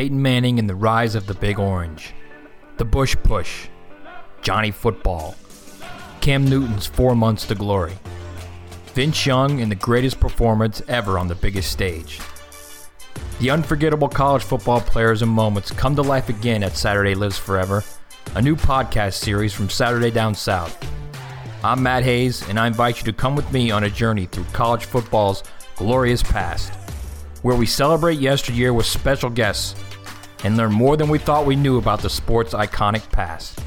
Peyton Manning and the rise of the Big Orange, the Bush Push, Johnny Football, Cam Newton's four months to glory, Vince Young and the greatest performance ever on the biggest stage. The unforgettable college football players and moments come to life again at Saturday Lives Forever, a new podcast series from Saturday Down South. I'm Matt Hayes, and I invite you to come with me on a journey through college football's glorious past, where we celebrate yesteryear with special guests and learn more than we thought we knew about the sport's iconic past.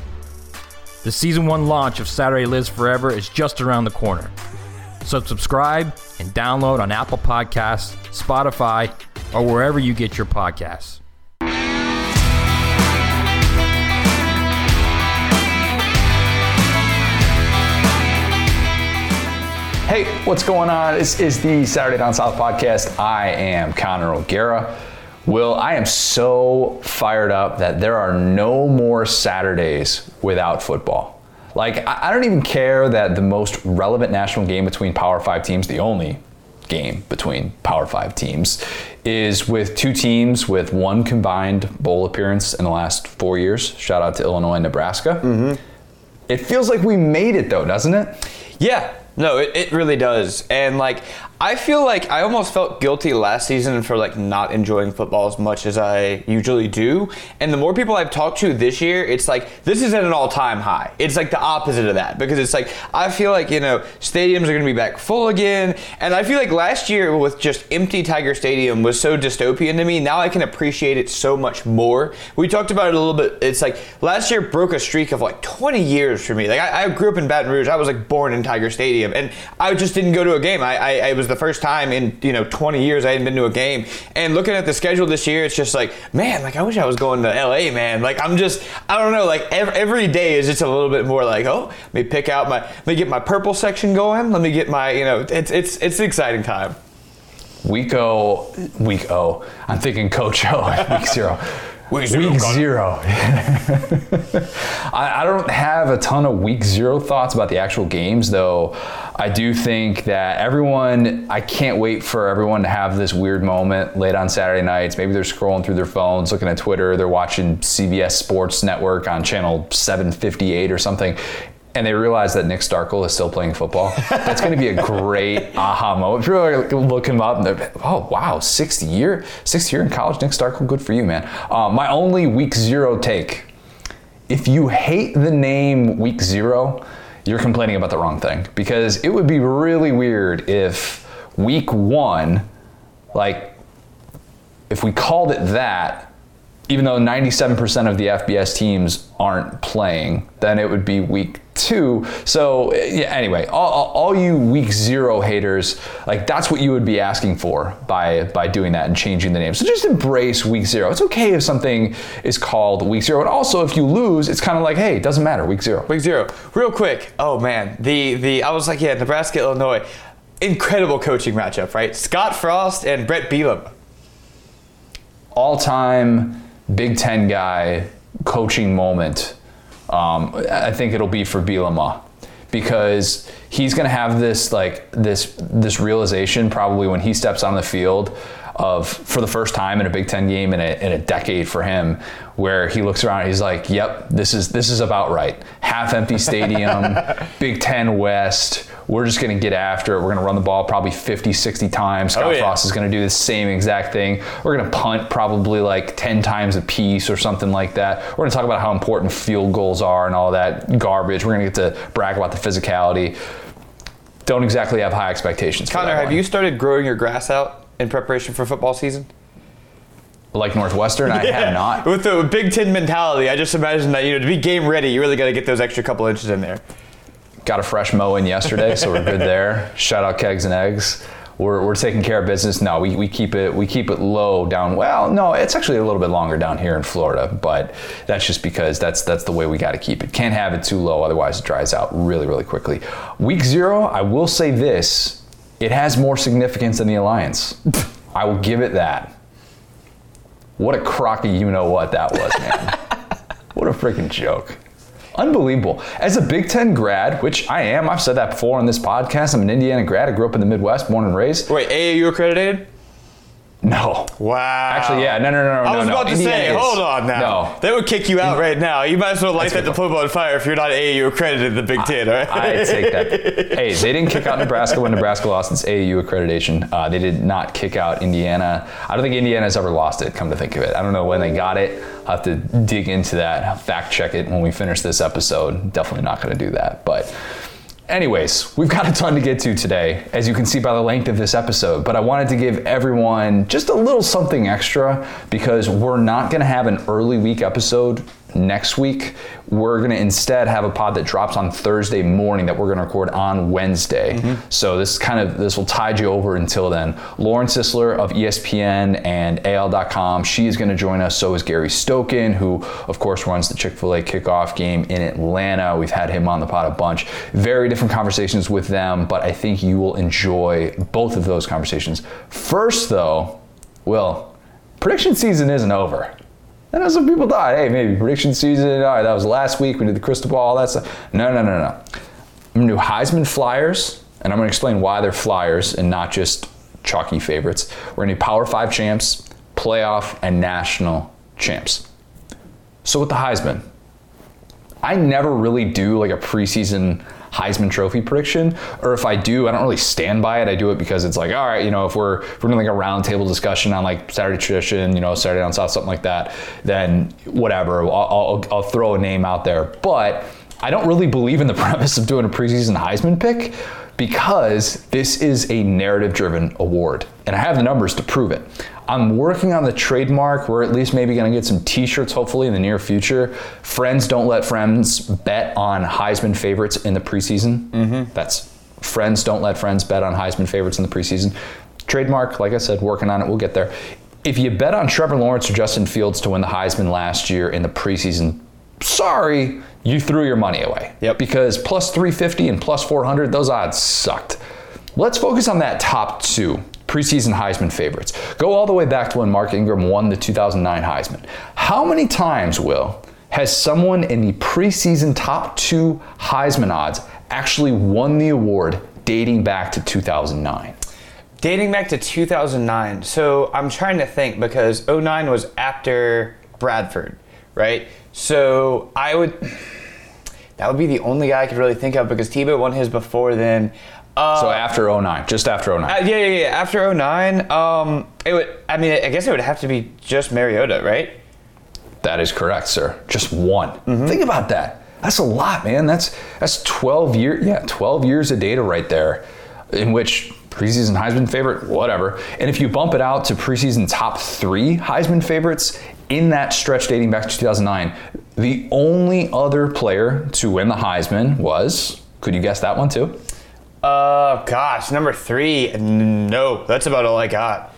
The season one launch of Saturday Lives Forever is just around the corner. So subscribe and download on Apple Podcasts, Spotify, or wherever you get your podcasts. Hey, what's going on? This is the Saturday Down South podcast. I am Connor O'Gara. Will, I am so fired up that there are no more Saturdays without football. Like, I don't even care that the most relevant national game between Power Five teams, the only game between Power Five teams, is with two teams with one combined bowl appearance in the last four years. Shout out to Illinois and Nebraska. Mm-hmm. It feels like we made it though, doesn't it? Yeah, no, it, it really does. And like I feel like I almost felt guilty last season for like not enjoying football as much as I usually do. And the more people I've talked to this year, it's like this is at an all-time high. It's like the opposite of that because it's like I feel like, you know, stadiums are going to be back full again, and I feel like last year with just empty Tiger Stadium was so dystopian to me. Now I can appreciate it so much more. We talked about it a little bit. It's like last year broke a streak of like 20 years for me. Like I, I grew up in Baton Rouge. I was like born in Tiger Stadium, and I just didn't go to a game. I, I, I was the first time in you know 20 years I hadn't been to a game. And looking at the schedule this year, it's just like, man, like I wish I was going to LA, man. Like I'm just, I don't know, like every, every day is just a little bit more like, oh, let me pick out my, let me get my purple section going. Let me get my, you know, it's it's it's an exciting time. Week O, week O. I'm thinking Coach O, oh, week zero. Week zero, Week zero. I, I don't have a ton of week zero thoughts about the actual games, though. I do think that everyone, I can't wait for everyone to have this weird moment late on Saturday nights. Maybe they're scrolling through their phones, looking at Twitter, they're watching CBS Sports Network on channel 758 or something. And they realize that Nick Starkel is still playing football. That's going to be a great aha moment. People are going look him up and they're, oh wow, sixth year, sixth year in college, Nick Starkel, good for you, man. Um, my only week zero take if you hate the name week zero, you're complaining about the wrong thing because it would be really weird if week one, like, if we called it that, even though 97% of the FBS teams aren't playing, then it would be week two. So, yeah, anyway, all, all- you week zero haters, like that's what you would be asking for by, by doing that and changing the name. So just embrace week zero. It's okay if something is called week zero. And also, if you lose, it's kind of like, hey, it doesn't matter, week zero. Week zero. Real quick. Oh man, the the I was like, yeah, Nebraska, Illinois, incredible coaching matchup, right? Scott Frost and Brett Bielema. all time Big Ten guy coaching moment, um, I think it'll be for Bielema because he's going to have this like this this realization probably when he steps on the field of for the first time in a Big Ten game in a, in a decade for him, where he looks around and he's like, "Yep, this is this is about right. Half empty stadium, Big Ten West. We're just going to get after it. We're going to run the ball probably 50, 60 times. Oh, Scott Oh, yeah. Frost is going to do the same exact thing. We're going to punt probably like 10 times a piece or something like that. We're going to talk about how important field goals are and all that garbage. We're going to get to brag about the physicality. Don't exactly have high expectations. for Connor, have one. you started growing your grass out in preparation for football season? like Northwestern? I have not. With the Big Ten mentality, I just imagine that you know to be game ready, you really got to get those extra couple inches in there. Got a fresh mow in yesterday, so we're good there. Shout out kegs and eggs. We're, we're taking care of business. No, we, we keep it we keep it low down. Well, no, it's actually a little bit longer down here in Florida, but that's just because that's that's the way we got to keep it. Can't have it too low, otherwise it dries out really really quickly. Week zero, I will say this: it has more significance than the alliance. I will give it that. What a crocky you know what that was, man. what a freaking joke. Unbelievable. As a Big Ten grad, which I am, I've said that before on this podcast. I'm an Indiana grad. I grew up in the Midwest, born and raised. Wait, AAU accredited? No. Wow. Actually, yeah. No, no, no, no. I was no, about no. to say, is. hold on now. No. They would kick you out right now. You might as well light That's that diploma on fire if you're not AAU accredited in the Big Ten, all right? I take that. Hey, they didn't kick out Nebraska when Nebraska lost its AAU accreditation. Uh, they did not kick out Indiana. I don't think Indiana's ever lost it. Come to think of it, I don't know when they got it. I'll have to dig into that, fact check it when we finish this episode. Definitely not going to do that, but. Anyways, we've got a ton to get to today, as you can see by the length of this episode. But I wanted to give everyone just a little something extra because we're not going to have an early week episode next week. We're going to instead have a pod that drops on Thursday morning that we're going to record on Wednesday. Mm-hmm. So this kind of this will tide you over until then. Lauren Sisler of ESPN and AL.com, she is going to join us. So is Gary Stokan, who of course runs the Chick-fil-A kickoff game in Atlanta. We've had him on the pod a bunch. Very different conversations with them, but I think you will enjoy both of those conversations. First though, Will, prediction season isn't over. Know some people thought, hey, maybe prediction season, all right, that was last week, we did the crystal ball, all that stuff. No, no, no, no. I'm gonna do Heisman Flyers, and I'm gonna explain why they're Flyers and not just chalky favorites. We're gonna do Power Five champs, playoff, and national champs. So with the Heisman, I never really do like a preseason Heisman Trophy prediction, or if I do, I don't really stand by it. I do it because it's like, all right, you know, if we're if we're doing like a roundtable discussion on like Saturday tradition, you know, Saturday Down South, something like that, then whatever, I'll, I'll, I'll throw a name out there. But I don't really believe in the premise of doing a preseason Heisman pick because this is a narrative driven award and I have the numbers to prove it. I'm working on the trademark. We're at least maybe going to get some t shirts hopefully in the near future. Friends don't let friends bet on Heisman favorites in the preseason. Mm-hmm. That's friends don't let friends bet on Heisman favorites in the preseason. Trademark, like I said, working on it. We'll get there. If you bet on Trevor Lawrence or Justin Fields to win the Heisman last year in the preseason, sorry, you threw your money away. Yep. Because plus 350 and plus 400, those odds sucked. Let's focus on that top two preseason Heisman favorites. Go all the way back to when Mark Ingram won the 2009 Heisman. How many times, Will, has someone in the preseason top two Heisman odds actually won the award dating back to 2009? Dating back to 2009. So I'm trying to think because 09 was after Bradford, right? So I would. That would be the only guy I could really think of because Tebow won his before then. Uh, So after 09, just after 09. uh, yeah, yeah, yeah. After 09, um, it would. I mean, I guess it would have to be just Mariota, right? That is correct, sir. Just one. Think about that. That's a lot, man. That's that's 12 years. Yeah, 12 years of data right there, in which preseason Heisman favorite, whatever. And if you bump it out to preseason top three Heisman favorites in that stretch dating back to 2009, the only other player to win the Heisman was. Could you guess that one too? Uh, gosh, number three. No, that's about all I got.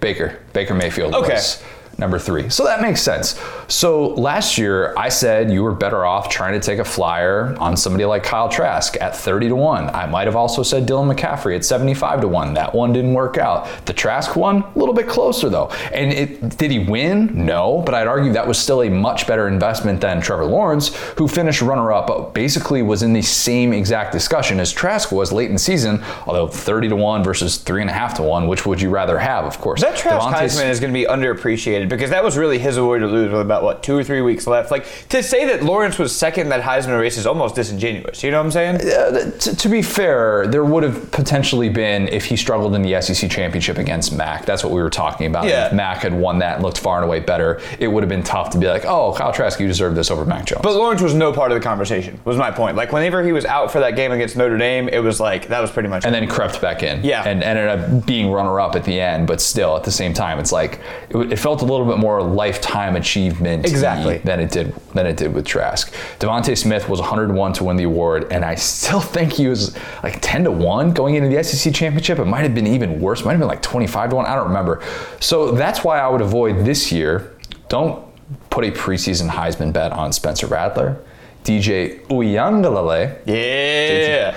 Baker. Baker Mayfield Okay. was number three. So that makes sense. So last year, I said you were better off trying to take a flyer on somebody like Kyle Trask at 30 to 1. I might have also said Dylan McCaffrey at 75 to 1. That one didn't work out. The Trask one, a little bit closer though. And it, did he win? No, but I'd argue that was still a much better investment than Trevor Lawrence, who finished runner up, but basically was in the same exact discussion as Trask was late in the season, although 30 to 1 versus 3.5 to 1. Which would you rather have, of course? That Trask DeVonta's- Heisman is going to be underappreciated because that was really his award to lose with about what two or three weeks left. Like to say that Lawrence was second in that Heisman race is almost disingenuous. You know what I'm saying? Uh, to, to be fair, there would have potentially been if he struggled in the SEC championship against Mac. That's what we were talking about. Yeah. If Mac had won that and looked far and away better, it would have been tough to be like, oh, Kyle Trask, you deserve this over Mac Jones. But Lawrence was no part of the conversation. Was my point. Like whenever he was out for that game against Notre Dame, it was like that was pretty much. and then crept back in. Yeah. And ended up being runner up at the end, but still at the same time, it's like it, it felt a little bit more lifetime achievement Exactly. than it did than it did with Trask. DeVonta Smith was 101 to win the award, and I still think he was like 10 to 1 going into the SEC championship. It might have been even worse. It might have been like 25 to 1. I don't remember. So that's why I would avoid this year. Don't put a preseason Heisman bet on Spencer Rattler. DJ Uiagalelei. yeah.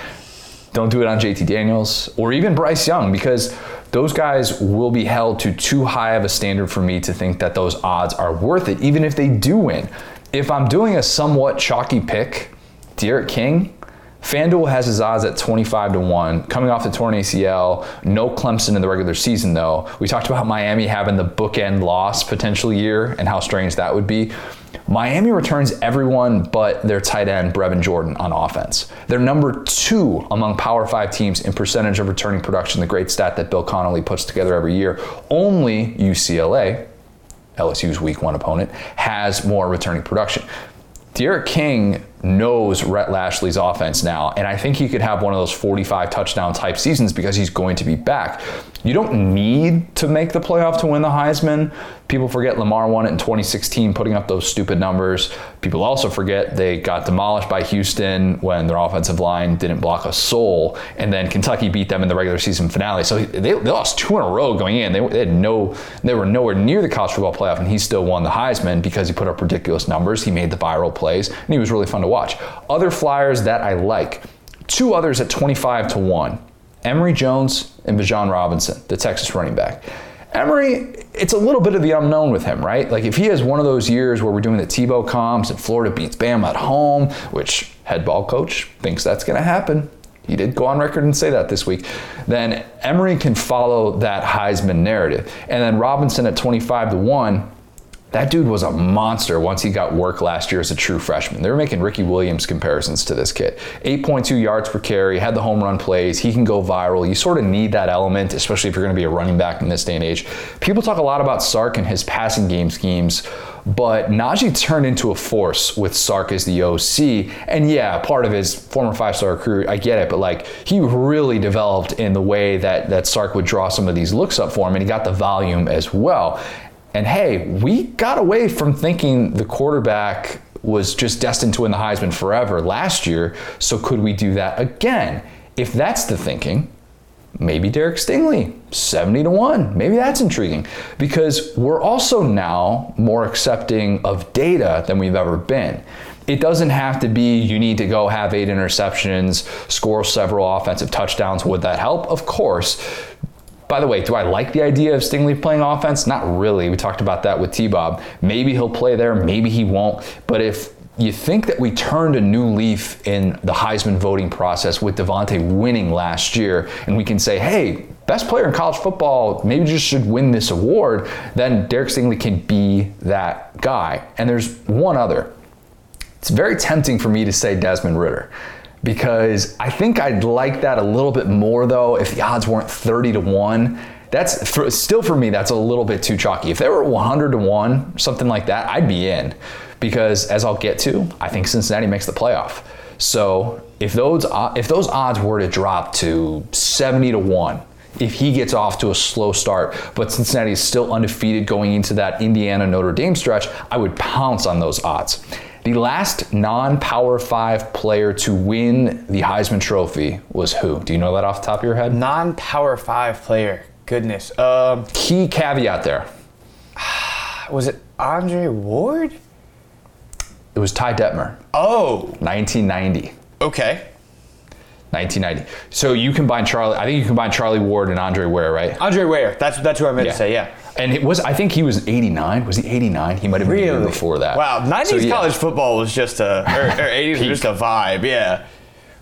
Don't do it on JT Daniels or even Bryce Young because those guys will be held to too high of a standard for me to think that those odds are worth it, even if they do win. If I'm doing a somewhat chalky pick, D'Eriq King, FanDuel has his odds at 25 to 1, coming off the torn ACL. No Clemson in the regular season, though. We talked about Miami having the bookend loss potential year and how strange that would be. Miami returns everyone but their tight end, Brevin Jordan, on offense. They're number two among Power Five teams in percentage of returning production, the great stat that Bill Connolly puts together every year. Only UCLA, LSU's week one opponent, has more returning production. D'Eriq King knows Rhett Lashlee's offense now, and I think he could have one of those 45 touchdown type seasons because he's going to be back. You don't need to make the playoff to win the Heisman. People forget Lamar won it in 2016, putting up those stupid numbers. People also forget they got demolished by Houston when their offensive line didn't block a soul, and then Kentucky beat them in the regular season finale. So they, they lost two in a row going in. They, they had no, they were nowhere near the college football playoff, and he still won the Heisman because he put up ridiculous numbers. He made the viral plays, and he was really fun to watch. Other flyers that I like, two others at 25 to 1. Emory Jones and Bijan Robinson, the Texas running back. Emory, it's a little bit of the unknown with him, right? Like if he has one of those years where we're doing the Tebow comps and Florida beats Bama at home, which head ball coach thinks that's going to happen. He did go on record and say that this week. Then Emory can follow that Heisman narrative. And then Robinson at 25 to 1, that dude was a monster once he got work last year as a true freshman. They were making Ricky Williams comparisons to this kid. 8.2 yards per carry, had the home run plays, he can go viral. You sort of need that element, especially if you're going to be a running back in this day and age. People talk a lot about Sark and his passing game schemes, but Najee turned into a force with Sark as the OC. And yeah, part of his former five star recruit, I get it, but like he really developed in the way that, that Sark would draw some of these looks up for him, and he got the volume as well. And hey, we got away from thinking the quarterback was just destined to win the Heisman forever last year. So could we do that again? If that's the thinking, maybe Derek Stingley, 70 to 1. Maybe that's intriguing because we're also now more accepting of data than we've ever been. It doesn't have to be you need to go have eight interceptions, score several offensive touchdowns. Would that help? Of course. By the way, do I like the idea of Stingley playing offense? Not really. We talked about that with T Bob. Maybe he'll play there, maybe he won't. But if you think that we turned a new leaf in the Heisman voting process with DeVonta winning last year, and we can say, hey, best player in college football, maybe just should win this award, then Derek Stingley can be that guy. And there's one other. It's very tempting for me to say Desmond Ridder because I think I'd like that a little bit more though if the odds weren't 30 to 1. That's for, still for me, that's a little bit too chalky. If they were 100 to 1, something like that, I'd be in because as I'll get to, I think Cincinnati makes the playoff. So if those uh, if those odds were to drop to 70 to 1, if he gets off to a slow start, but Cincinnati is still undefeated going into that Indiana Notre Dame stretch, I would pounce on those odds. The last non Power 5 player to win the Heisman Trophy was who? Do you know that off the top of your head? Non Power 5 player. Goodness. Um, Key caveat there. was it Andre Ward? It was Ty Detmer, Oh, 1990. okay. 1990. So you combine Charlie, I think you combine Charlie Ward and Andre Ware, right? Andre Ware. That's that's who I meant to say. Yeah. And it was, I think he was 89. Was he 89? He might have been Really? before that. Wow. 90s So, yeah, college football was just a, or, or 80s was just a vibe. Yeah.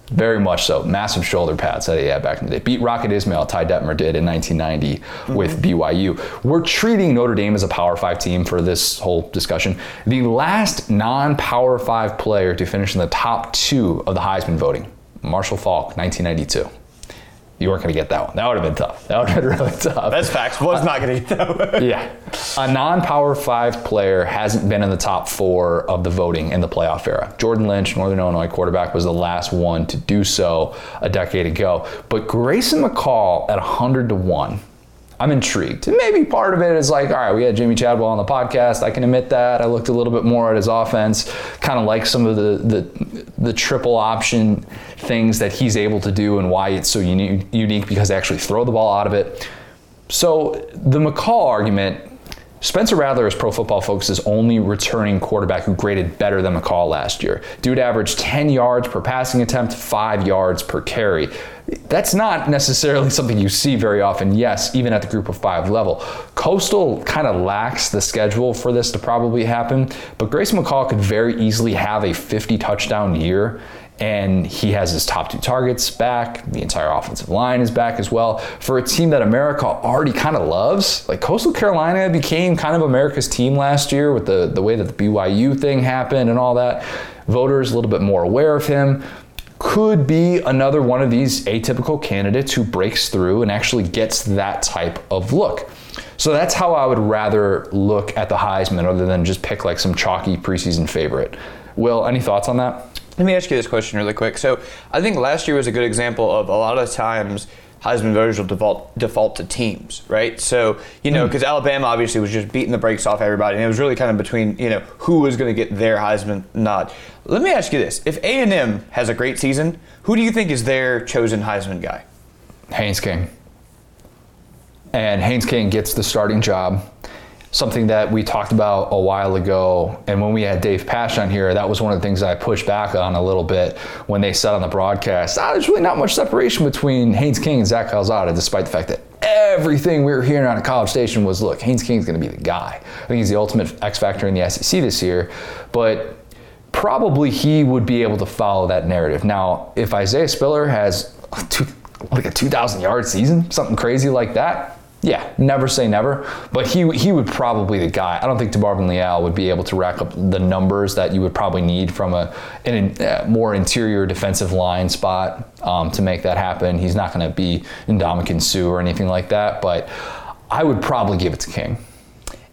Very much so. Massive shoulder pads that he had back in the day. Beat Rocket Ismail, Ty Detmer did in 1990 mm-hmm. with BYU. We're treating Notre Dame as a Power 5 team for this whole discussion. The last non Power 5 player to finish in the top two of the Heisman voting, Marshall Faulk, 1992. You weren't going to get that one. That would have been tough. That would have been really tough. That's facts. Was not going to get that one. Yeah. A non Power 5 player hasn't been in the top four of the voting in the playoff era. Jordan Lynch, Northern Illinois quarterback, was the last one to do so a decade ago. But Grayson McCall at 100 to 1. I'm intrigued. And maybe part of it is like, all right, we had Jamey Chadwell on the podcast. I can admit that. I looked a little bit more at his offense, kind of like some of the, the the triple option things that he's able to do and why it's so uni- unique because they actually throw the ball out of it. So the McCall argument, Spencer Rattler is Pro Football Focus's only returning quarterback who graded better than McCall last year. Dude averaged 10 yards per passing attempt, 5 yards per carry. That's not necessarily something you see very often, yes, even at the group of five level. Coastal kind of lacks the schedule for this to probably happen, but Grace McCall could very easily have a 50 touchdown year and he has his top two targets back. The entire offensive line is back as well. For a team that America already kind of loves, like Coastal Carolina became kind of America's team last year with the, the way that the BYU thing happened and all that. Voters a little bit more aware of him. Could be another one of these atypical candidates who breaks through and actually gets that type of look. So that's how I would rather look at the Heisman other than just pick like some chalky preseason favorite. Will, any thoughts on that? Let me ask you this question really quick. So I think last year was a good example of a lot of times Heisman voters will default default to teams, right? So you know, because mm. Alabama obviously was just beating the brakes off everybody, and it was really kind of between you know who was going to get their Heisman nod. Let me ask you this: If A and M has a great season, who do you think is their chosen Heisman guy? Haynes King. And Haynes King gets the starting job something that we talked about a while ago. And when we had Dave Pasch on here, that was one of the things I pushed back on a little bit when they said on the broadcast, ah, there's really not much separation between Haynes King and Zach Calzada, despite the fact that everything we were hearing on a college station was, look, Haynes King's going to be the guy. I think he's the ultimate X factor in the SEC this year. But probably he would be able to follow that narrative. Now, if Isaiah Spiller has two, like a 2,000 yard season, something crazy like that, yeah, never say never, but he he would probably the guy. I don't think DeMarvin Leal would be able to rack up the numbers that you would probably need from a, an, a more interior defensive line spot um, to make that happen. He's not going to be Ndamukong Suh or anything like that, but I would probably give it to King.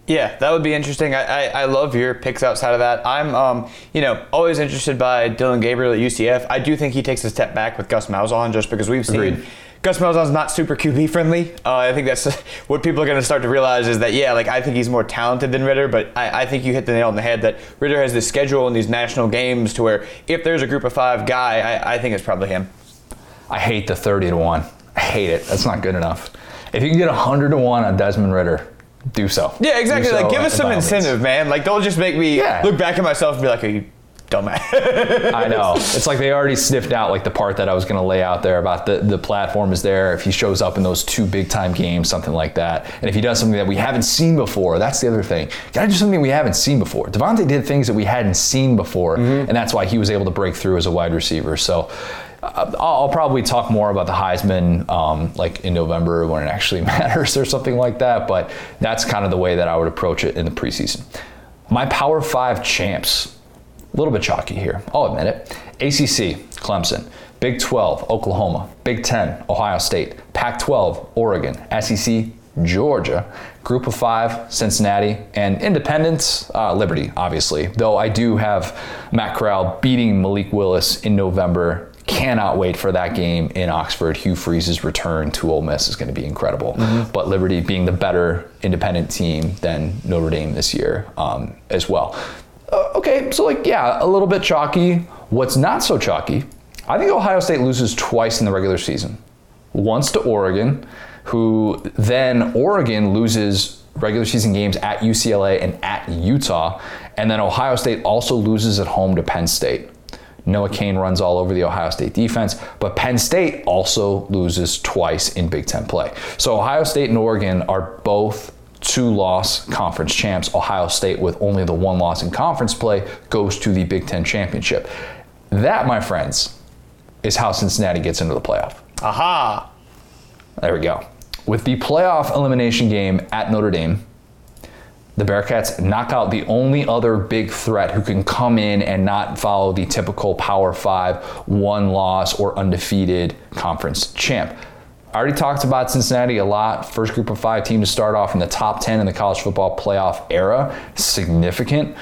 Yeah, that would be interesting. I, I, I, love your picks outside of that. I'm, um, you know, always interested by Dillon Gabriel at UCF. I do think he takes a step back with Gus Malzahn just because we've Agreed. Gus Malzahn's not super QB friendly. Uh, I think that's what people are going to start to realize is that yeah, like I think he's more talented than Ridder, but I, I, think you hit the nail on the head that Ridder has this schedule in these national games to where if there's a group of five guy, I, I think it's probably him. I hate the thirty to one. I hate it. That's not good enough. If you can get hundred to one on Desmond Ridder, do so. Yeah, exactly. Like give us some incentive, man. Like don't just make me yeah. look back at myself and be like, are you dumbass. I know. It's like they already sniffed out like the part that I was going to lay out there about the, the platform is there. If he shows up in those two big time games, something like that. And if he does something that we haven't seen before, that's the other thing. Got to do something we haven't seen before. DeVonta did things that we hadn't seen before, mm-hmm. and that's why he was able to break through as a wide receiver. So uh, I'll probably talk more about the Heisman um, like in November when it actually matters or something like that. But that's kind of the way that I would approach it in the preseason. My Power Five champs a little bit chalky here, I'll admit it. ACC, Clemson. Big 12, Oklahoma. Big 10, Ohio State. Pac 12, Oregon. SEC, Georgia. Group of five, Cincinnati. And Independence, uh, Liberty, obviously. Though I do have Matt Corral beating Malik Willis in November. Cannot wait for that game in Oxford. Hugh Freeze's return to Ole Miss is going to be incredible. Mm-hmm. But Liberty being the better independent team than Notre Dame this year um, as well. Uh, okay, so like, yeah, a little bit chalky. What's not so chalky, I think Ohio State loses twice in the regular season. Once to Oregon, who then Oregon loses regular season games at UCLA and at Utah, and then Ohio State also loses at home to Penn State. Noah Cain runs all over the Ohio State defense, but Penn State also loses twice in Big Ten play. So Ohio State and Oregon are both two loss conference champs. Ohio State, with only the one loss in conference play, goes to the Big Ten championship. That, my friends, is how Cincinnati gets into the playoff. Aha! There we go. With the playoff elimination game at Notre Dame, the Bearcats knock out the only other big threat who can come in and not follow the typical Power Five one loss or undefeated conference champ. I already talked about Cincinnati a lot. First group of five team to start off in the top 10 in the college football playoff era. Significant.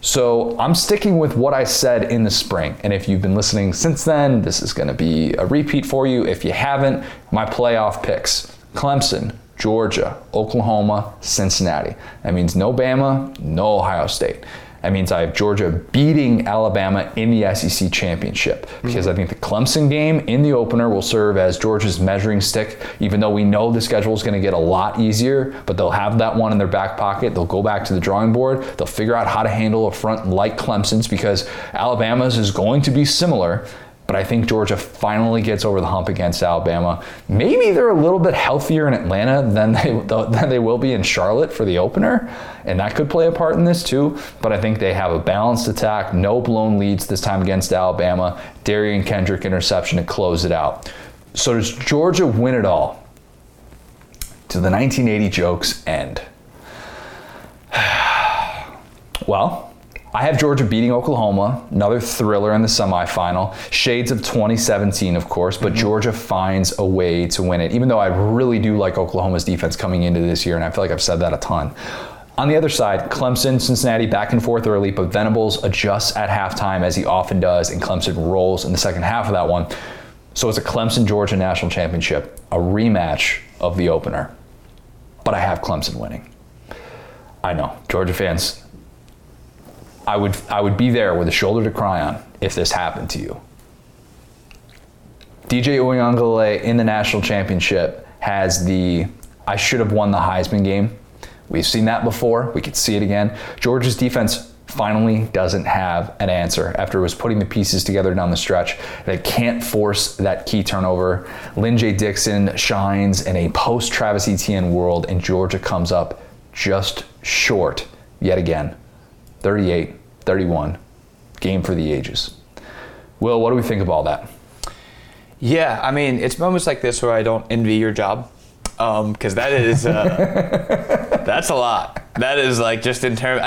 So I'm sticking with what I said in the spring. And if you've been listening since then, this is going to be a repeat for you. If you haven't, my playoff picks Clemson, Georgia, Oklahoma, Cincinnati. That means no Bama, no Ohio State. That means I have Georgia beating Alabama in the SEC championship because mm-hmm. I think the Clemson game in the opener will serve as Georgia's measuring stick, even though we know the schedule is going to get a lot easier, but they'll have that one in their back pocket. They'll go back to the drawing board. They'll figure out how to handle a front like Clemson's because Alabama's is going to be similar. But I think Georgia finally gets over the hump against Alabama. Maybe they're a little bit healthier in Atlanta than they than they will be in Charlotte for the opener, and that could play a part in this too. But I think they have a balanced attack, no blown leads this time against Alabama. Derion Kendrick interception to close it out. So does Georgia win it all? Do the 1980 jokes end? well, I have Georgia beating Oklahoma, another thriller in the semifinal. Shades of 2017, of course, but mm-hmm. Georgia finds a way to win it, even though I really do like Oklahoma's defense coming into this year, and I feel like I've said that a ton. On the other side, Clemson, Cincinnati back and forth early, but Venables adjusts at halftime as he often does, and Clemson rolls in the second half of that one. So it's a Clemson Georgia national championship, a rematch of the opener. But I have Clemson winning. I know, Georgia fans, I would I would be there with a shoulder to cry on if this happened to you. DJ Uiagalelei in the national championship has the I should have won the Heisman game. We've seen that before. We could see it again. Georgia's defense finally doesn't have an answer after it was putting the pieces together down the stretch. They can't force that key turnover. Lyn-J Dixon shines in a post Travis Etienne world, and Georgia comes up just short yet again. 38 31. Game for the ages. Will, what do we think of all that? Yeah, I mean, it's moments like this where I don't envy your job because um, that is uh, that's a lot. That is like just in terms,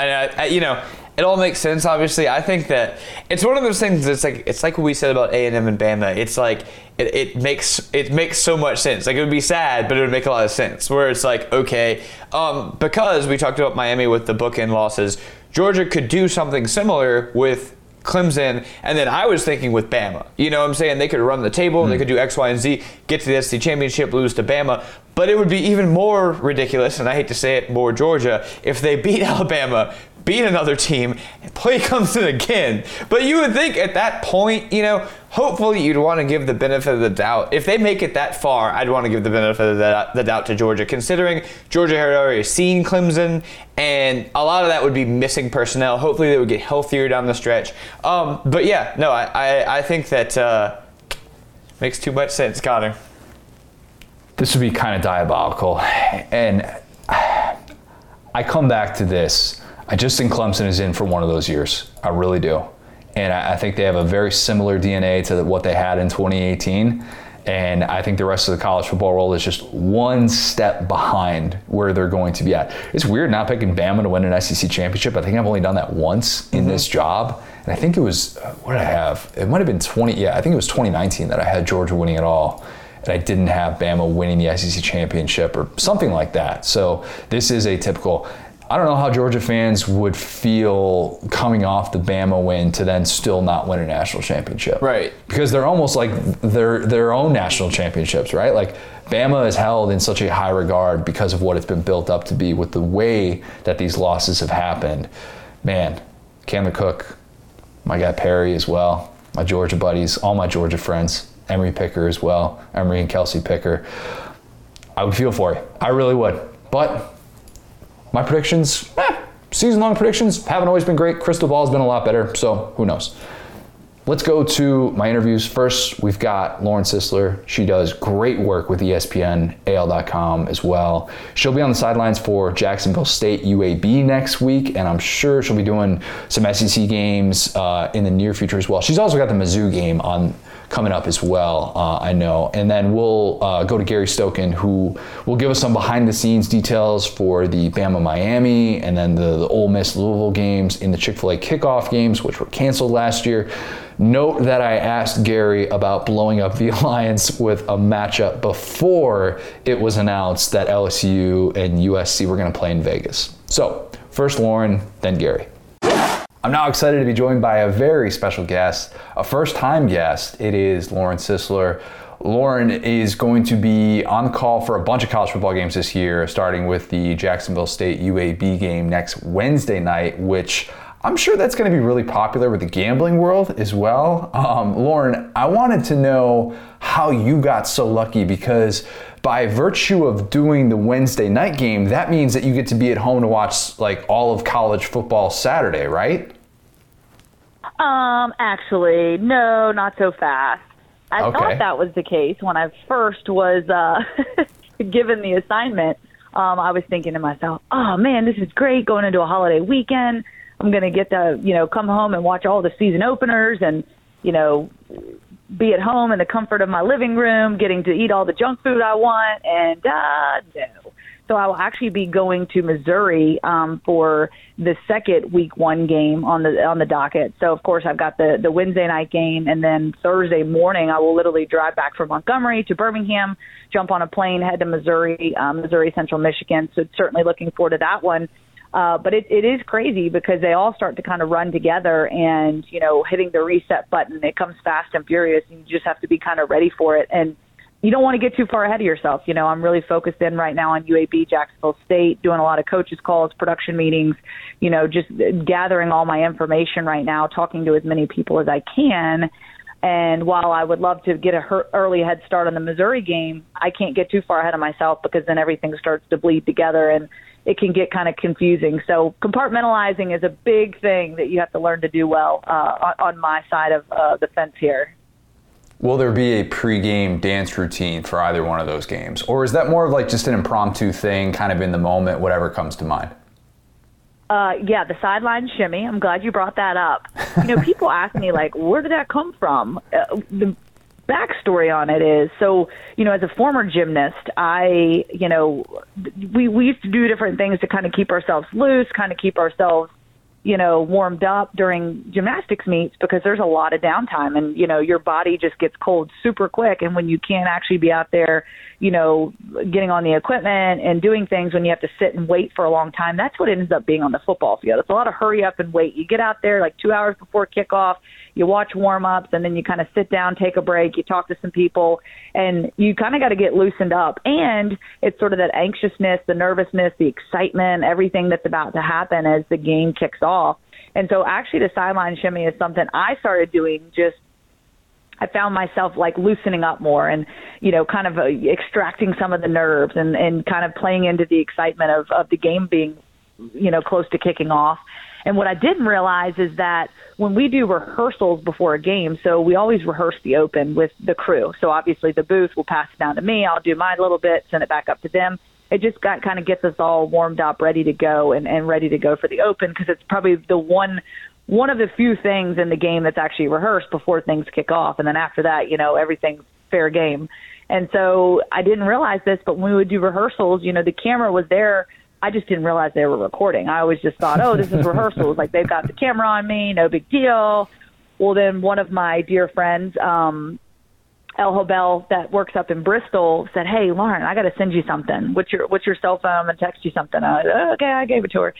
you know, it all makes sense. Obviously, I think that it's one of those things. It's like it's like what we said about A and M and Bama. It's like it, it makes it makes so much sense. Like it would be sad, but it would make a lot of sense. Where it's like okay, um, because we talked about Miami with the bookend losses. Georgia could do something similar with Clemson, and then I was thinking with Bama. You know what I'm saying? They could run the table, mm. they hmm. could do X, Y, and Z, get to the SEC championship, lose to Bama. But it would be even more ridiculous, and I hate to say it, more Georgia, if they beat Alabama, beat another team, and play Clemson again. But you would think at that point, you know, hopefully you'd want to give the benefit of the doubt. If they make it that far, I'd want to give the benefit of the, the doubt to Georgia, considering Georgia had already seen Clemson, and a lot of that would be missing personnel. Hopefully they would get healthier down the stretch. Um, but yeah, no, I, I, I think that uh, makes too much sense, Connor. This would be kind of diabolical. And I come back to this I just think Clemson is in for one of those years. I really do. And I, think they have a very similar DNA to what they had in 2018. And I think the rest of the college football world is just one step behind where they're going to be at. It's weird not picking Bama to win an SEC championship. I think I've only done that once in mm-hmm. this job. And I think it was, uh, what did I have? It might have been 20, yeah, I think it was 2019 that I had Georgia winning it all. And I didn't have Bama winning the SEC championship or something like that. So this is a typical. I don't know how Georgia fans would feel coming off the Bama win to then still not win a national championship. Right. Because they're almost like their their own national championships, right? Like Bama is held in such a high regard because of what it's been built up to be with the way that these losses have happened. Man, Chandler Cook, my guy Perry as well, my Georgia buddies, all my Georgia friends, Emory Picker as well, Emory and Kelsey Picker. I would feel for you. I really would. But my predictions, eh, season long predictions haven't always been great. Crystal ball's been a lot better, so who knows. Let's go to my interviews. First, we've got Lauren Sisler. She does great work with ESPN, AL.com as well. She'll be on the sidelines for Jacksonville State UAB next week, and I'm sure she'll be doing some SEC games uh, in the near future as well. She's also got the Mizzou game on coming up as well, uh, I know. And then we'll uh, go to Gary Stokan, who will give us some behind the scenes details for the Bama Miami and then the, the Ole Miss Louisville games in the Chick fil A kickoff games, which were canceled last year. Note that I asked Gary about blowing up the Alliance with a matchup before it was announced that LSU and USC were going to play in Vegas. So, first Lauren, then Gary. I'm now excited to be joined by a very special guest, a first time guest. It is Lauren Sisler. Lauren is going to be on call for a bunch of college football games this year, starting with the Jacksonville State UAB game next Wednesday night, which I'm sure that's going to be really popular with the gambling world as well. Um, Lauren, I wanted to know how you got so lucky because by virtue of doing the Wednesday night game, that means that you get to be at home to watch like all of college football Saturday, right? Um, actually, no, not so fast. I Okay. thought that was the case when I first was uh, given the assignment. Um, I was thinking to myself, "Oh man, this is great going into a holiday weekend. I'm going to get to you know come home and watch all the season openers and you know be at home in the comfort of my living room, getting to eat all the junk food I want." And uh, no. So I will actually be going to Missouri um, for the second week one game on the on the docket. So of course I've got the the Wednesday night game, and then Thursday morning I will literally drive back from Montgomery to Birmingham, jump on a plane, head to Missouri, um, Missouri Central Michigan. So certainly looking forward to that one. Uh, but it, it is crazy because they all start to kind of run together, and you know hitting the reset button it comes fast and furious, and you just have to be kind of ready for it and you don't want to get too far ahead of yourself. You know, I'm really focused in right now on UAB, Jacksonville State, doing a lot of coaches calls, production meetings, you know, just gathering all my information right now, talking to as many people as I can. And while I would love to get a early head start on the Missouri game, I can't get too far ahead of myself because then everything starts to bleed together and it can get kind of confusing. So compartmentalizing is a big thing that you have to learn to do well uh, on, my side of uh, the fence here. Will there be a pregame dance routine for either one of those games? Or is that more of like just an impromptu thing, kind of in the moment, whatever comes to mind? Uh, yeah, the sideline shimmy. I'm glad you brought that up. You know, people ask me like, where did that come from? Uh, the backstory on it is so. You know, as a former gymnast, I, you know, we we used to do different things to kind of keep ourselves loose, kind of keep ourselves you know, warmed up during gymnastics meets because there's a lot of downtime and, you know, your body just gets cold super quick. And when you can't actually be out there, you know, getting on the equipment and doing things when you have to sit and wait for a long time, that's what ends up being on the football field. It's a lot of hurry up and wait. You get out there like two hours before kickoff, you watch warm ups, and then you kind of sit down, take a break, you talk to some people, and you kind of got to get loosened up. And it's sort of that anxiousness, the nervousness, the excitement, everything that's about to happen as the game kicks off. And so, actually, the sideline shimmy is something I started doing just I found myself like loosening up more and, you know, kind of uh, extracting some of the nerves and, and kind of playing into the excitement of, of the game being, you know, close to kicking off. And what I didn't realize is that when we do rehearsals before a game, so we always rehearse the open with the crew. So obviously the booth will pass it down to me. I'll do a little bit, send it back up to them. It just got kind of gets us all warmed up, ready to go, and, and ready to go for the open because it's probably the one one of the few things in the game that's actually rehearsed before things kick off. And then after that, you know, everything's fair game. And so I didn't realize this, but when we would do rehearsals, you know, the camera was there. I just didn't realize they were recording. I always just thought, oh, this is rehearsals. like they've got the camera on me, no big deal. Well, then one of my dear friends, um, El Hobel, that works up in Bristol, said, "Hey, Lauren, I got to send you something. What's your What's your cell phone? I'm gonna text you something." I was, oh, okay, I gave it to her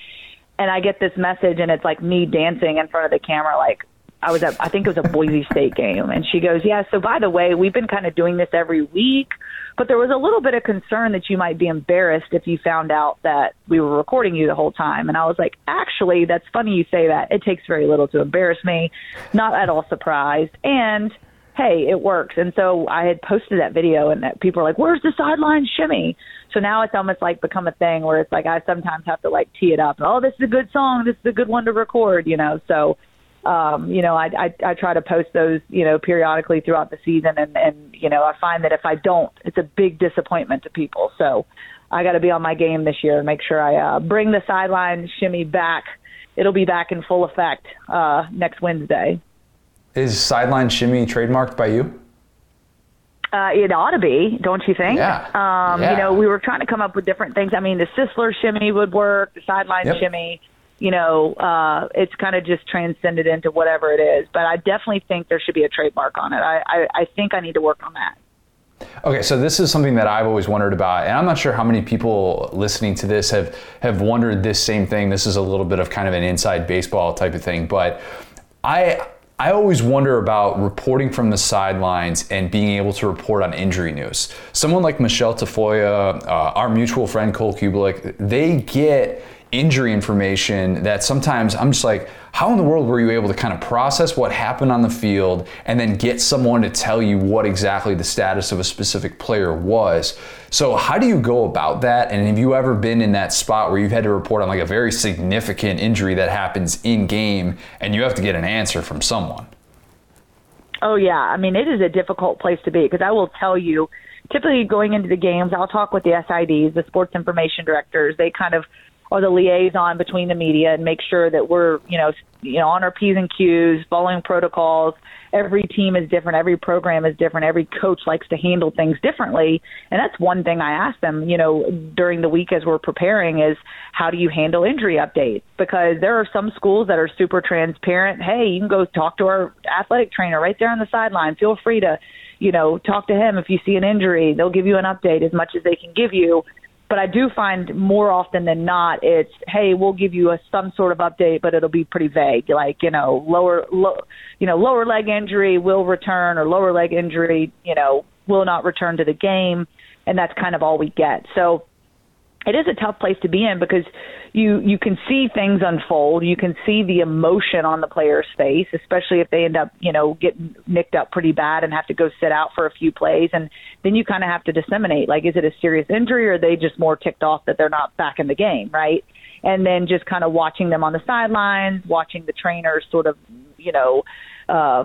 and I get this message, and it's like me dancing in front of the camera, like I was at, I think it was a Boise State game, and she goes, "Yeah, so by the way, we've been kind of doing this every week, but there was a little bit of concern that you might be embarrassed if you found out that we were recording you the whole time." And I was like, "Actually, that's funny you say that. It takes very little to embarrass me. Not at all surprised." And hey, it works. And so I had posted that video, and that people are like, "Where's the sideline shimmy?" So now it's almost like become a thing where it's like I sometimes have to like tee it up. Oh, this is a good song. This is a good one to record. You know, so um, you know, I, I I try to post those, you know, periodically throughout the season, and and you know, I find that if I don't, it's a big disappointment to people. So I got to be on my game this year and make sure I uh, bring the sideline shimmy back. It'll be back in full effect uh, next Wednesday. Is sideline shimmy trademarked by you? Uh, it ought to be, don't you think? Yeah. Um, Yeah. You know, we were trying to come up with different things. I mean, the Sisler shimmy would work, the sideline Yep. shimmy. You know, uh, it's kind of just transcended into whatever it is. But I definitely think there should be a trademark on it. I, I, I think I need to work on that. Okay, so this is something that I've always wondered about, and I'm not sure how many people listening to this have have wondered this same thing. This is a little bit of kind of an inside baseball type of thing, but I I always wonder about reporting from the sidelines and being able to report on injury news. Someone like Michelle Tafoya, uh, our mutual friend Cole Cubelic, they get injury information that sometimes I'm just like, how in the world were you able to kind of process what happened on the field and then get someone to tell you what exactly the status of a specific player was? So, how do you go about that? And have you ever been in that spot where you've had to report on like a very significant injury that happens in game and you have to get an answer from someone? Oh yeah, I mean it is a difficult place to be because I will tell you, typically going into the games, I'll talk with the SIDs, the sports information directors. They kind of are the liaison between the media and make sure that we're, you know, you know, on our P's and Q's, following protocols. Every team is different. Every program is different. Every coach likes to handle things differently. And that's one thing I ask them, you know, during the week as we're preparing is how do you handle injury updates? Because there are some schools that are super transparent. Hey, you can go talk to our athletic trainer right there on the sideline. Feel free to, you know, talk to him if you see an injury. They'll give you an update as much as they can give you but I do find more often than not, it's hey, we'll give you a some sort of update, but it'll be pretty vague, like you know, lower, low, you know, lower leg injury will return, or lower leg injury, you know, will not return to the game, and that's kind of all we get. So it is a tough place to be in because you you can see things unfold. You can see the emotion on the player's face, especially if they end up, you know, getting nicked up pretty bad and have to go sit out for a few plays. And then you kind of have to disseminate, like, is it a serious injury or are they just more ticked off that they're not back in the game, right? And then just kind of watching them on the sidelines, watching the trainers sort of, you know, uh,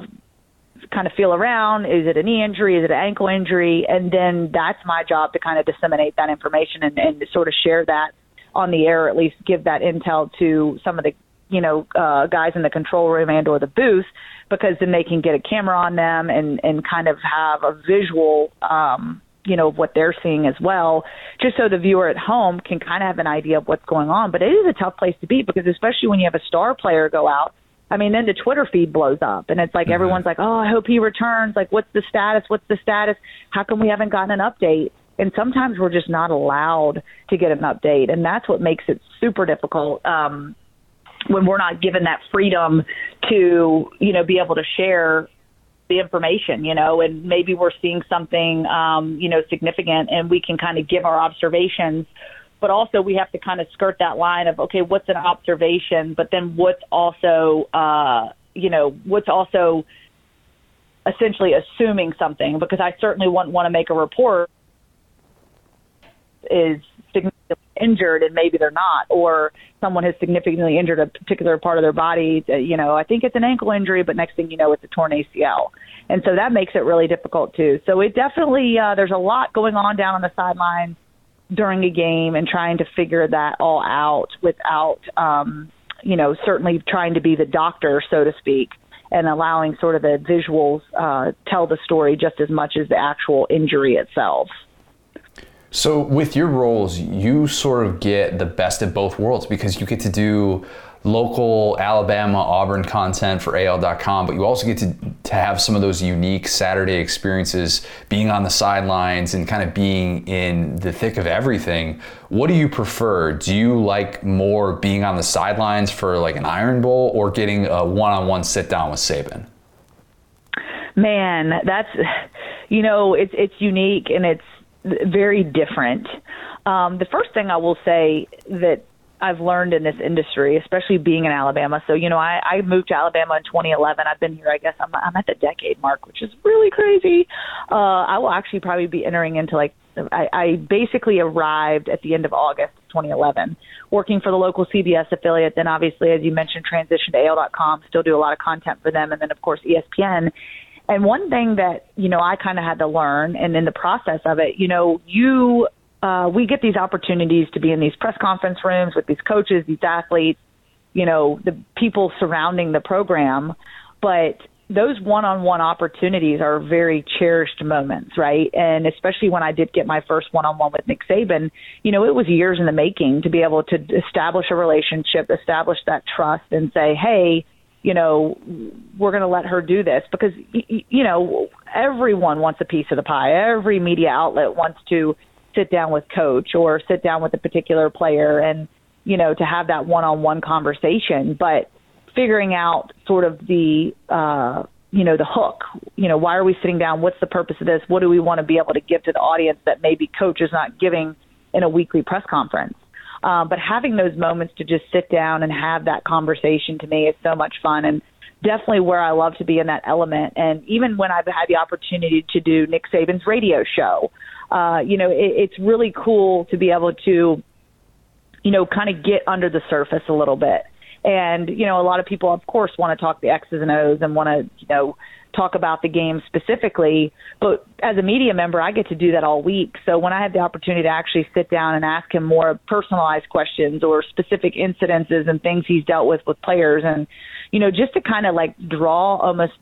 kind of feel around. Is it a knee injury? Is it an ankle injury? And then that's my job to kind of disseminate that information and, and sort of share that on the air, or at least give that intel to some of the you know uh, guys in the control room and or the booth, because then they can get a camera on them and and kind of have a visual. Um, you know of what they're seeing as well, just so the viewer at home can kind of have an idea of what's going on. But it is a tough place to be because especially when you have a star player go out, I mean, then the Twitter feed blows up, and it's like mm-hmm. everyone's like, "Oh, I hope he returns." Like, what's the status? What's the status? How come we haven't gotten an update? And sometimes we're just not allowed to get an update, and that's what makes it super difficult. Um, when we're not given that freedom to, you know, be able to share the information, you know, and maybe we're seeing something, um, you know, significant, and we can kind of give our observations but also we have to kind of skirt that line of okay, what's an observation, but then what's also uh, you know what's also essentially assuming something because I certainly wouldn't want to make a report is significantly injured and maybe they're not, or someone has significantly injured a particular part of their body. You know, I think it's an ankle injury, but next thing you know, it's a torn ACL. And so that makes it really difficult too. So it definitely, uh, there's a lot going on down on the sidelines during a game and trying to figure that all out without, um, you know, certainly trying to be the doctor, so to speak, and allowing sort of the visuals uh, tell the story just as much as the actual injury itself. So, with your roles, you sort of get the best of both worlds because you get to do local Alabama, Auburn content for AL.com, but you also get to, to have some of those unique Saturday experiences being on the sidelines and kind of being in the thick of everything. What do you prefer? Do you like more being on the sidelines for like an Iron Bowl or getting a one on one sit down with Saban? Man, that's, you know, it's, it's unique and it's very different. Um, the first thing I will say that I've learned in this industry, especially being in Alabama. So, you know, I, I moved to Alabama in 2011. I've been here, I guess I'm, I'm at the decade mark, which is really crazy. Uh, I will actually probably be entering into like, I, I basically arrived at the end of August 2011, working for the local CBS affiliate. Then, obviously, as you mentioned, transitioned to AL.com, still do a lot of content for them. And then, of course, ESPN. And one thing that, you know, I kind of had to learn, and in the process of it, you know, you uh, we get these opportunities to be in these press conference rooms with these coaches, these athletes, you know, the people surrounding the program. But those one-on-one opportunities are very cherished moments, right? And especially when I did get my first one-on-one with Nick Saban, you know, it was years in the making to be able to establish a relationship, establish that trust, and say, hey, you know, we're going to let her do this because, you know, everyone wants a piece of the pie. Every media outlet wants to sit down with coach or sit down with a particular player and you know to have that one-on-one conversation but figuring out sort of the uh you know the hook. You know why are we sitting down? What's the purpose of this? What do we want to be able to give to the audience that maybe coach is not giving in a weekly press conference? Um, but having those moments to just sit down and have that conversation to me is so much fun and definitely where I love to be in that element. And even when I've had the opportunity to do Nick Saban's radio show, uh, you know, it, it's really cool to be able to, you know, kind of get under the surface a little bit. And, you know, a lot of people, of course, want to talk the X's and O's and want to, you know, talk about the game specifically. But as a media member, I get to do that all week. So when I had the opportunity to actually sit down and ask him more personalized questions or specific incidences and things he's dealt with with players and, you know, just to kind of like draw almost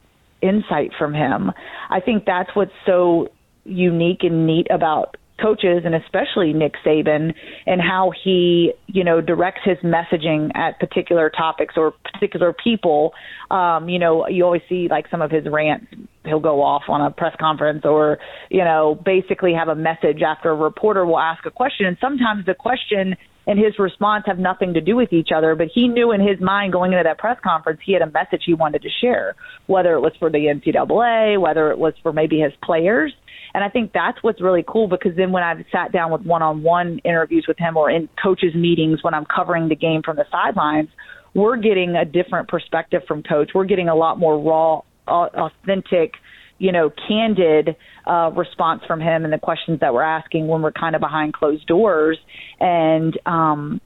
insight from him, I think that's what's so unique and neat about coaches and especially Nick Saban and how he, you know, directs his messaging at particular topics or particular people. Um, you know, you always see like some of his rants. He'll go off on a press conference or, you know, basically have a message after a reporter will ask a question. And sometimes the question and his response have nothing to do with each other, but he knew in his mind going into that press conference he had a message he wanted to share, whether it was for the NCAA, whether it was for maybe his players. And I think that's what's really cool because then when I've sat down with one on one interviews with him or in coaches' meetings when I'm covering the game from the sidelines, we're getting a different perspective from coach. We're getting a lot more raw, authentic, you know, candid uh, response from him and the questions that we're asking when we're kind of behind closed doors. And, um,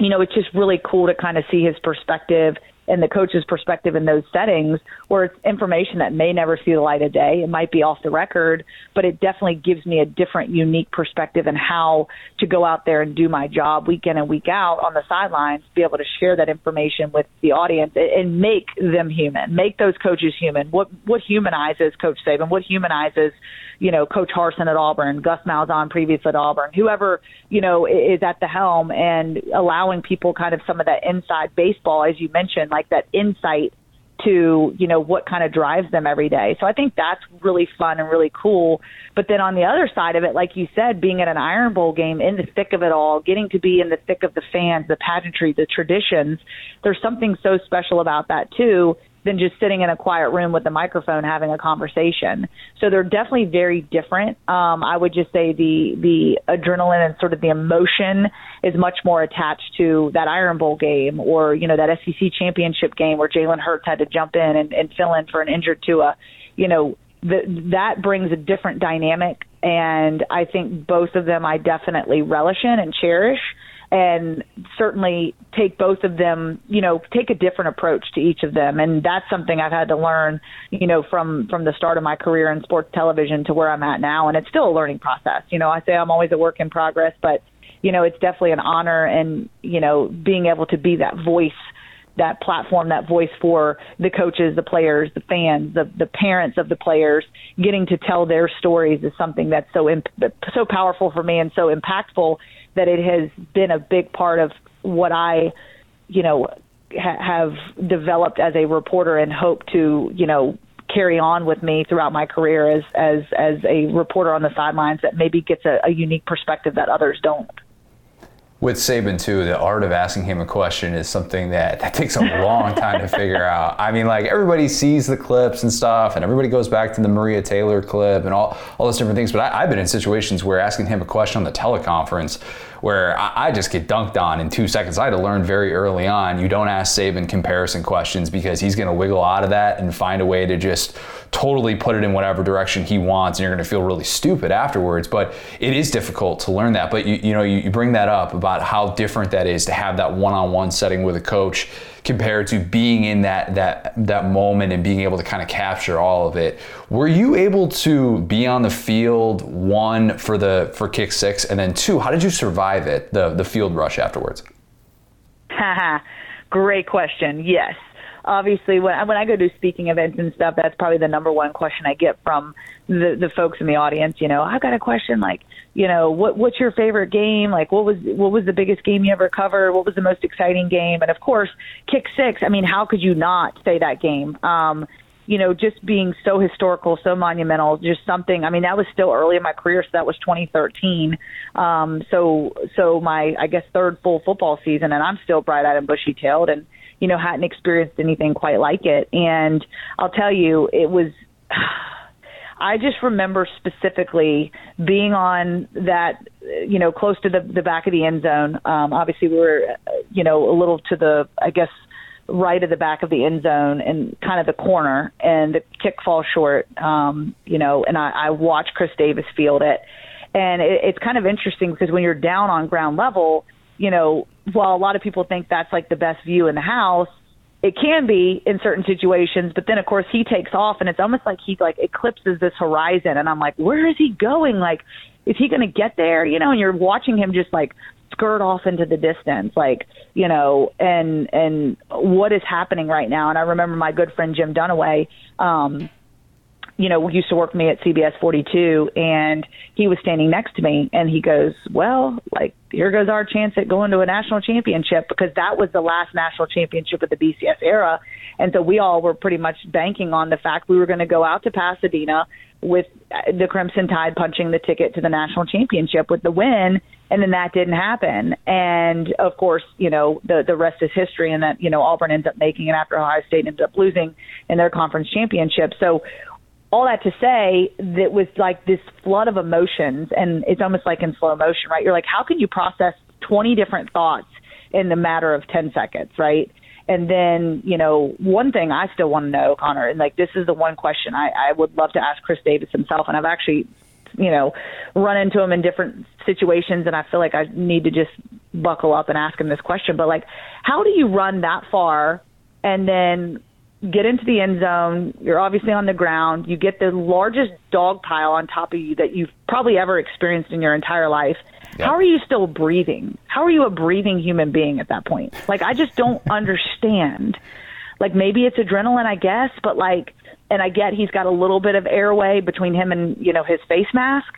you know, it's just really cool to kind of see his perspective and the coach's perspective in those settings where it's information that may never see the light of day. It might be off the record, but it definitely gives me a different, unique perspective and how to go out there and do my job week in and week out on the sidelines, be able to share that information with the audience and make them human, make those coaches human. What what humanizes Coach Saban? What humanizes you know, Coach Harsin at Auburn, Gus Malzahn previous at Auburn, whoever, you know, is at the helm and allowing people kind of some of that inside baseball, as you mentioned, like that insight to, you know, what kind of drives them every day. So I think that's really fun and really cool. But then on the other side of it, like you said, being at an Iron Bowl game in the thick of it all, getting to be in the thick of the fans, the pageantry, the traditions, there's something so special about that too than just sitting in a quiet room with a microphone having a conversation. So they're definitely very different. Um, I would just say the the adrenaline and sort of the emotion is much more attached to that Iron Bowl game or you know that SEC championship game where Jalen Hurts had to jump in and, and fill in for an injured Tua. You know the, that brings a different dynamic, and I think both of them I definitely relish in and cherish and certainly take both of them, you know, take a different approach to each of them. And that's something I've had to learn, you know, from from the start of my career in sports television to where I'm at now. And it's still a learning process. You know, I say I'm always a work in progress, but you know, it's definitely an honor and, you know, being able to be that voice that platform, that voice for the coaches, the players, the fans, the the parents of the players, getting to tell their stories is something that's so imp- so powerful for me and so impactful that it has been a big part of what I, you know, ha- have developed as a reporter and hope to, you know, carry on with me throughout my career as as as a reporter on the sidelines that maybe gets a, a unique perspective that others don't with Saban too, the art of asking him a question is something that, that takes a long time to figure out. I mean, like everybody sees the clips and stuff, and everybody goes back to the Maria Taylor clip and all, all those different things. But I, have been in situations where asking him a question on the teleconference where I, I, just get dunked on in two seconds. I had to learn very early on you don't ask Saban comparison questions because he's going to wiggle out of that and find a way to just totally put it in whatever direction he wants, and you're going to feel really stupid afterwards. But it is difficult to learn that. But you, you know, you, you bring that up about how different that is to have that one-on-one setting with a coach compared to being in that that that moment and being able to kind of capture all of it. Were you able to be on the field one for the for kick six, and then two, how did you survive it, the the field rush afterwards? Great question. Yes obviously when I, when I go to speaking events and stuff, that's probably the number one question I get from the the folks in the audience. You know, I've got a question like, you know, what what's your favorite game? Like, what was what was the biggest game you ever covered? What was the most exciting game? And of course, kick six. I mean, how could you not say that game? Um, you know, just being so historical, so monumental, just something. I mean, that was still early in my career, so that was 2013. Um, so, so my, I guess, third full football season, and I'm still bright-eyed and bushy-tailed, and you know, hadn't experienced anything quite like it. And I'll tell you, it was. I just remember specifically being on that, you know, close to the the back of the end zone. Um, obviously, we were, you know, a little to the, I guess, right of the back of the end zone and kind of the corner, and the kick falls short. Um, you know, and I, I watched Chris Davis field it, and it, it's kind of interesting because when you're down on ground level, you know, while a lot of people think that's like the best view in the house, it can be in certain situations, but then of course he takes off and it's almost like he like eclipses this horizon and I'm like, where is he going? Like, is he going to get there? You know, and you're watching him just like skirt off into the distance, like, you know, and, and what is happening right now. And I remember my good friend Jim Dunaway, um, you know, used to work with me at CBS 42, and he was standing next to me, and he goes, "Well, like here goes our chance at going to a national championship because that was the last national championship of the BCS era, and so we all were pretty much banking on the fact we were going to go out to Pasadena with uh, the Crimson Tide punching the ticket to the national championship with the win." And then that didn't happen, and of course, you know the the rest is history. And that you know Auburn ends up making it after Ohio State ends up losing in their conference championship. So all that to say that was like this flood of emotions and it's almost like in slow motion right? You're like how can you process 20 different thoughts in the matter of 10 seconds right? And then you know one thing i still want to know connor and like this is the one question i i would love to ask chris davis himself and i've actually you know run into him in different situations and i feel like i need to just buckle up and ask him this question. But like how do you run that far and then get into the end zone. You're obviously on the ground. You get the largest dog pile on top of you that you've probably ever experienced in your entire life. How are you still breathing? How are you a breathing human being at that point? Like, I just don't understand. Like, maybe it's adrenaline, I guess, but like, and I get he's got a little bit of airway between him and, you know, his face mask.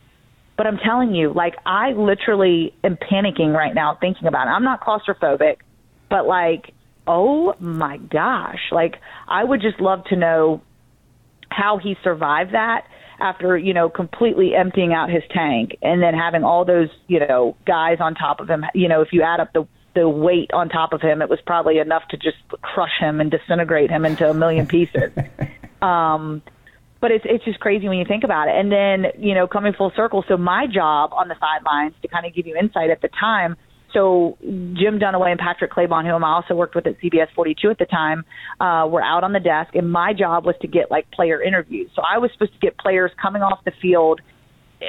But I'm telling you, like, I literally am panicking right now thinking about it. I'm not claustrophobic, but like, oh my gosh, like I would just love to know how he survived that after, you know, completely emptying out his tank and then having all those, you know, guys on top of him. You know, if you add up the the weight on top of him, it was probably enough to just crush him and disintegrate him into a million pieces. um, but it's it's just crazy when you think about it. And then you know, coming full circle. So my job on the sidelines to kind of give you insight at the time so Jim Dunaway and Patrick Claybon, whom I also worked with at CBS 42 at the time, uh, were out on the desk, and my job was to get like player interviews. So I was supposed to get players coming off the field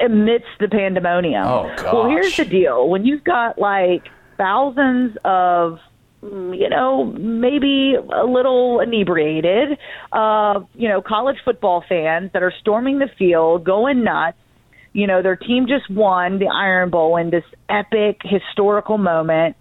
amidst the pandemonium. Oh gosh. Well, here's the deal: when you've got like thousands of you know, maybe a little inebriated, uh, you know, college football fans that are storming the field, going nuts, you know, their team just won the Iron Bowl in this epic historical moment.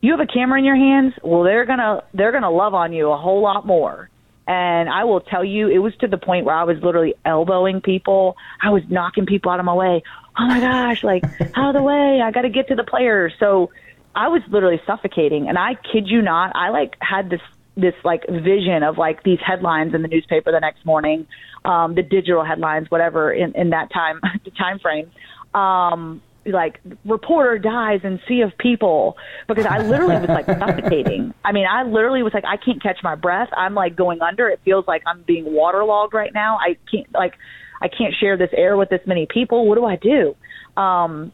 You have a camera in your hands, well they're going to they're going to love on you a whole lot more. And I will tell you, it was to the point where I was literally elbowing people. I was knocking people out of my way. Oh my gosh, like out of the way. I got to get to the players. So I was literally suffocating. And I kid you not, I like had this this like vision of like these headlines in the newspaper the next morning, um, the digital headlines, whatever in, in that time the time frame. Um, like reporter dies in sea of people because I literally was like suffocating. I mean, I literally was like I can't catch my breath. I'm like going under. It feels like I'm being waterlogged right now. I can't like I can't share this air with this many people. What do I do? Um,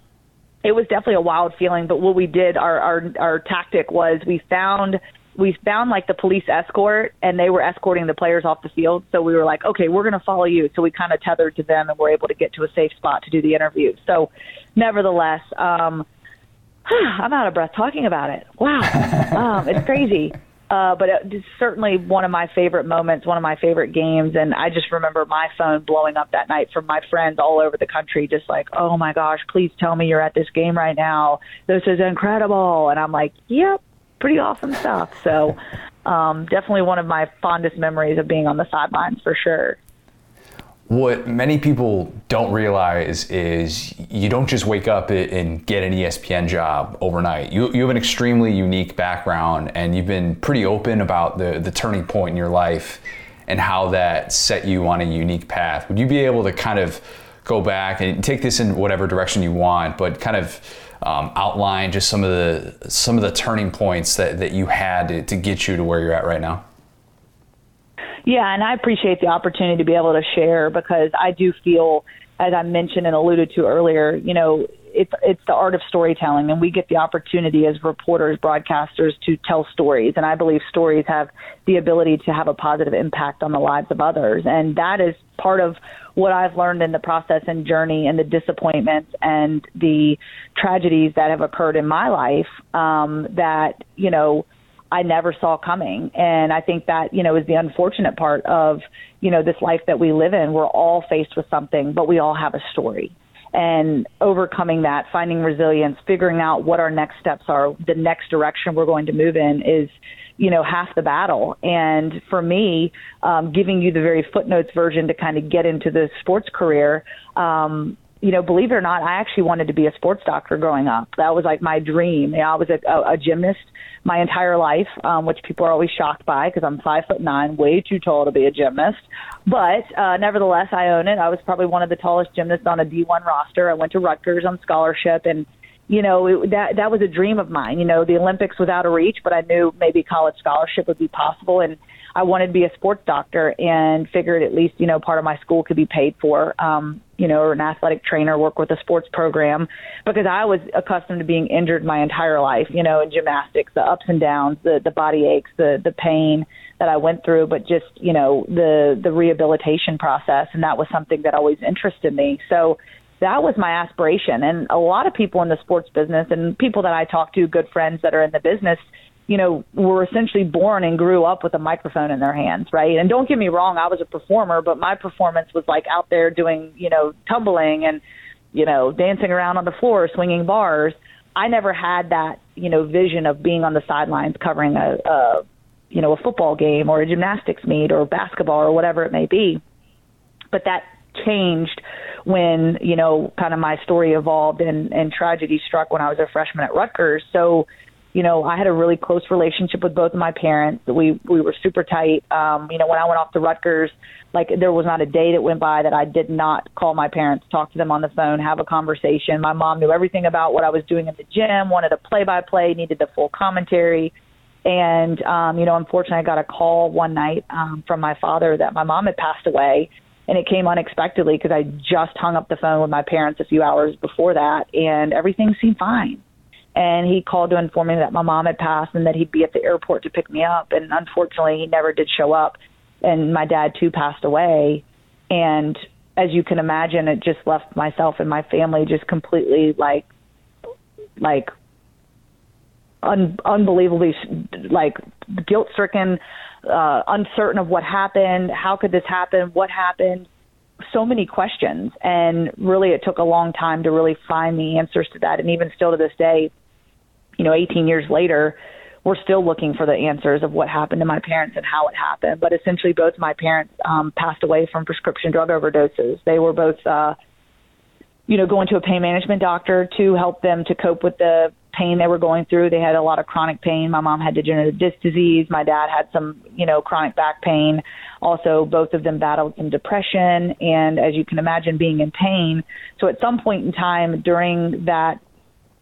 it was definitely a wild feeling. But what we did, our our our tactic was we found we found like the police escort and they were escorting the players off the field. So we were like, okay, we're going to follow you. So we kind of tethered to them and were able to get to a safe spot to do the interview. So nevertheless, um, I'm out of breath talking about it. Wow. um, it's crazy. Uh, but it's certainly one of my favorite moments, one of my favorite games. And I just remember my phone blowing up that night from my friends all over the country, just like, oh my gosh, please tell me you're at this game right now. This is incredible. And I'm like, yep, pretty awesome stuff. So, um, definitely one of my fondest memories of being on the sidelines for sure. What many people don't realize is you don't just wake up and get an ESPN job overnight. You, you have an extremely unique background, and you've been pretty open about the, the turning point in your life and how that set you on a unique path. Would you be able to kind of go back and take this in whatever direction you want, but kind of um, outline just some of the some of the turning points that, that you had to, to get you to where you're at right now? Yeah, and I appreciate the opportunity to be able to share because I do feel, as I mentioned and alluded to earlier, you know, it's it's the art of storytelling, and we get the opportunity as reporters, broadcasters, to tell stories. And I believe stories have the ability to have a positive impact on the lives of others, and that is part of what I've learned in the process and journey, and the disappointments and the tragedies that have occurred in my life. Um, that you know. I never saw coming. And I think that, you know, is the unfortunate part of, you know, this life that we live in. We're all faced with something, but we all have a story and overcoming that, finding resilience, figuring out what our next steps are, the next direction we're going to move in is, you know, half the battle. And for me, um, giving you the very footnotes version to kind of get into the sports career, um, you know, believe it or not, I actually wanted to be a sports doctor growing up. That was like my dream. You know, I was a, a, a gymnast my entire life, um, which people are always shocked by because I'm five foot nine, way too tall to be a gymnast. But uh, nevertheless, I own it. I was probably one of the tallest gymnasts on a D1 roster. I went to Rutgers on scholarship, and you know it, that that was a dream of mine. You know, the Olympics was out of reach, but I knew maybe college scholarship would be possible, and I wanted to be a sports doctor and figured at least, you know, part of my school could be paid for, um, you know, or an athletic trainer, work with a sports program because I was accustomed to being injured my entire life, you know, in gymnastics, the ups and downs, the, the body aches, the, the pain that I went through, but just, you know, the, the rehabilitation process. And that was something that always interested me. So, that was my aspiration. And a lot of people in the sports business and people that I talk to, good friends that are in the business, you know, were essentially born and grew up with a microphone in their hands, right? And don't get me wrong, I was a performer, but my performance was like out there doing, you know, tumbling and, you know, dancing around on the floor, swinging bars. I never had that, you know, vision of being on the sidelines covering a, a you know, a football game or a gymnastics meet or basketball or whatever it may be. But that changed when, you know, kind of my story evolved and, and tragedy struck when I was a freshman at Rutgers. So, you know, I had a really close relationship with both of my parents. We we were super tight. Um, you know, when I went off to Rutgers, like there was not a day that went by that I did not call my parents, talk to them on the phone, have a conversation. My mom knew everything about what I was doing in the gym, wanted a play by play, needed the full commentary. And um, you know, unfortunately I got a call one night um from my father that my mom had passed away and it came unexpectedly because I just hung up the phone with my parents a few hours before that and everything seemed fine. And he called to inform me that my mom had passed and that he'd be at the airport to pick me up and unfortunately he never did show up and my dad too passed away. And as you can imagine it just left myself and my family just completely like like un- unbelievably like guilt stricken uh uncertain of what happened how could this happen what happened so many questions and really it took a long time to really find the answers to that and even still to this day you know, 18 years later, we're still looking for the answers of what happened to my parents and how it happened. But essentially, both my parents um, passed away from prescription drug overdoses. They were both, uh, you know, going to a pain management doctor to help them to cope with the pain they were going through. They had a lot of chronic pain. My mom had degenerative disc disease. My dad had some, you know, chronic back pain. Also, both of them battled some depression and, as you can imagine, being in pain. So, at some point in time during that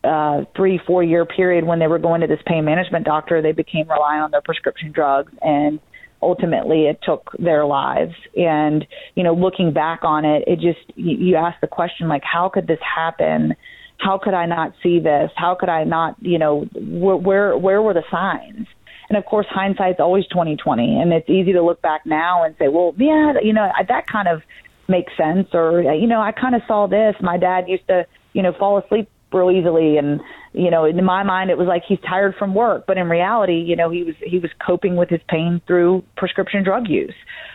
uh, three, four year period when they were going to this pain management doctor, they became reliant on their prescription drugs and ultimately it took their lives. And, you know, looking back on it, it just, you, you ask the question, like, how could this happen? How could I not see this? How could I not, you know, where, where, where were the signs? And of course, hindsight's always 2020 and it's easy to look back now and say, well, yeah, you know, that kind of makes sense. Or, you know, I kind of saw this. My dad used to, you know, fall asleep real easily and you know in my mind it was like he's tired from work but in reality you know he was he was coping with his pain through prescription drug use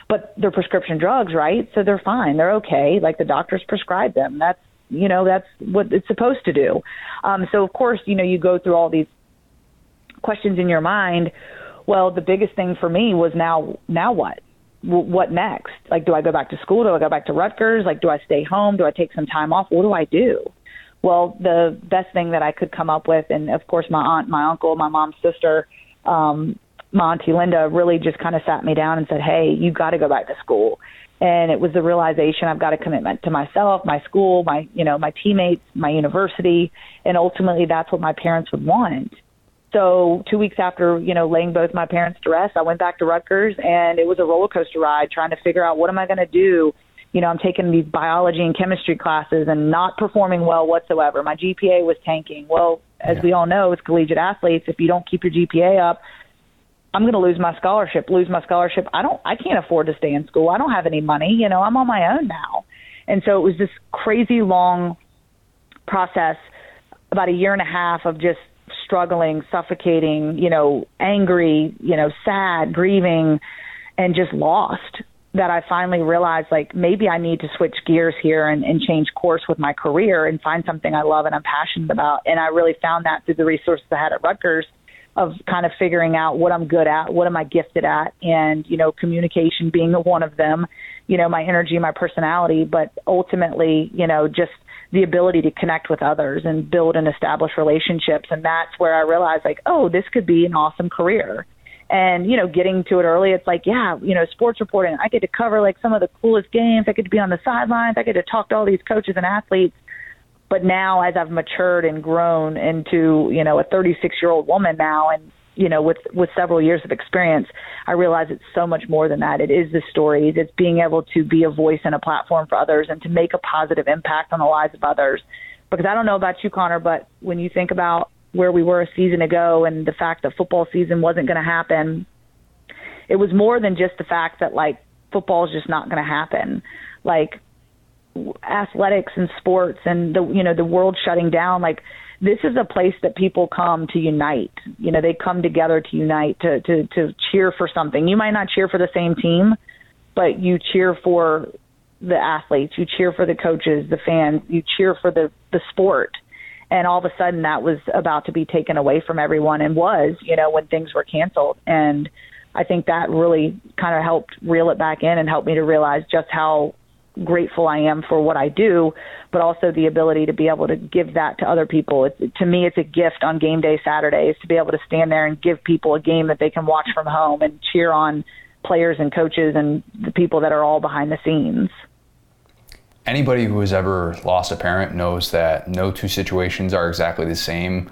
but they're prescription drugs right so they're fine they're okay like the doctors prescribe them that's you know that's what it's supposed to do um so of course you know you go through all these questions in your mind well the biggest thing for me was now now what what next? Like, do I go back to school? Do I go back to Rutgers? Like, do I stay home? Do I take some time off? What do I do? well, the best thing that I could come up with, and of course, my aunt, my uncle, my mom's sister, um, my auntie Linda really just kind of sat me down and said, "Hey, you got to go back to school." And it was the realization I've got a commitment to myself, my school, my you know my teammates, my university, and ultimately that's what my parents would want. So two weeks after, you know, laying both my parents to rest, I went back to Rutgers and it was a roller coaster ride trying to figure out what am I going to do. You know, I'm taking these biology and chemistry classes and not performing well whatsoever. My GPA was tanking. Well, as yeah. we all know, as collegiate athletes, if you don't keep your GPA up, I'm going to lose my scholarship. Lose my scholarship. I don't. I can't afford to stay in school. I don't have any money. You know, I'm on my own now, and so it was this crazy long process, about a year and a half of just struggling, suffocating, you know, angry, you know, sad, grieving, and just lost. That I finally realized, like, maybe I need to switch gears here and, and change course with my career and find something I love and I'm passionate about. And I really found that through the resources I had at Rutgers of kind of figuring out what I'm good at, what am I gifted at, and you know, communication being one of them. You know, my energy, my personality, but ultimately, you know, just the ability to connect with others and build and establish relationships. And that's where I realized, like, oh, this could be an awesome career. And, you know, getting to it early, it's like, yeah, you know, sports reporting, I get to cover like some of the coolest games. I get to be on the sidelines. I get to talk to all these coaches and athletes. But now, as I've matured and grown into, you know, a 36 year old woman now and you know, with with several years of experience, I realize it's so much more than that. It is the stories. It's being able to be a voice and a platform for others, and to make a positive impact on the lives of others. Because I don't know about you, Connor, but when you think about where we were a season ago and the fact that football season wasn't going to happen, it was more than just the fact that like football is just not going to happen. Like athletics and sports and the you know the world shutting down like this is a place that people come to unite. You know, they come together to unite to to to cheer for something. You might not cheer for the same team, but you cheer for the athletes, you cheer for the coaches, the fans, you cheer for the the sport. And all of a sudden that was about to be taken away from everyone and was, you know, when things were canceled. And I think that really kind of helped reel it back in and helped me to realize just how grateful I am for what I do, but also the ability to be able to give that to other people. To me, it's a gift on game day Saturdays to be able to stand there and give people a game that they can watch from home and cheer on players and coaches and the people that are all behind the scenes. Anybody who has ever lost a parent knows that no two situations are exactly the same.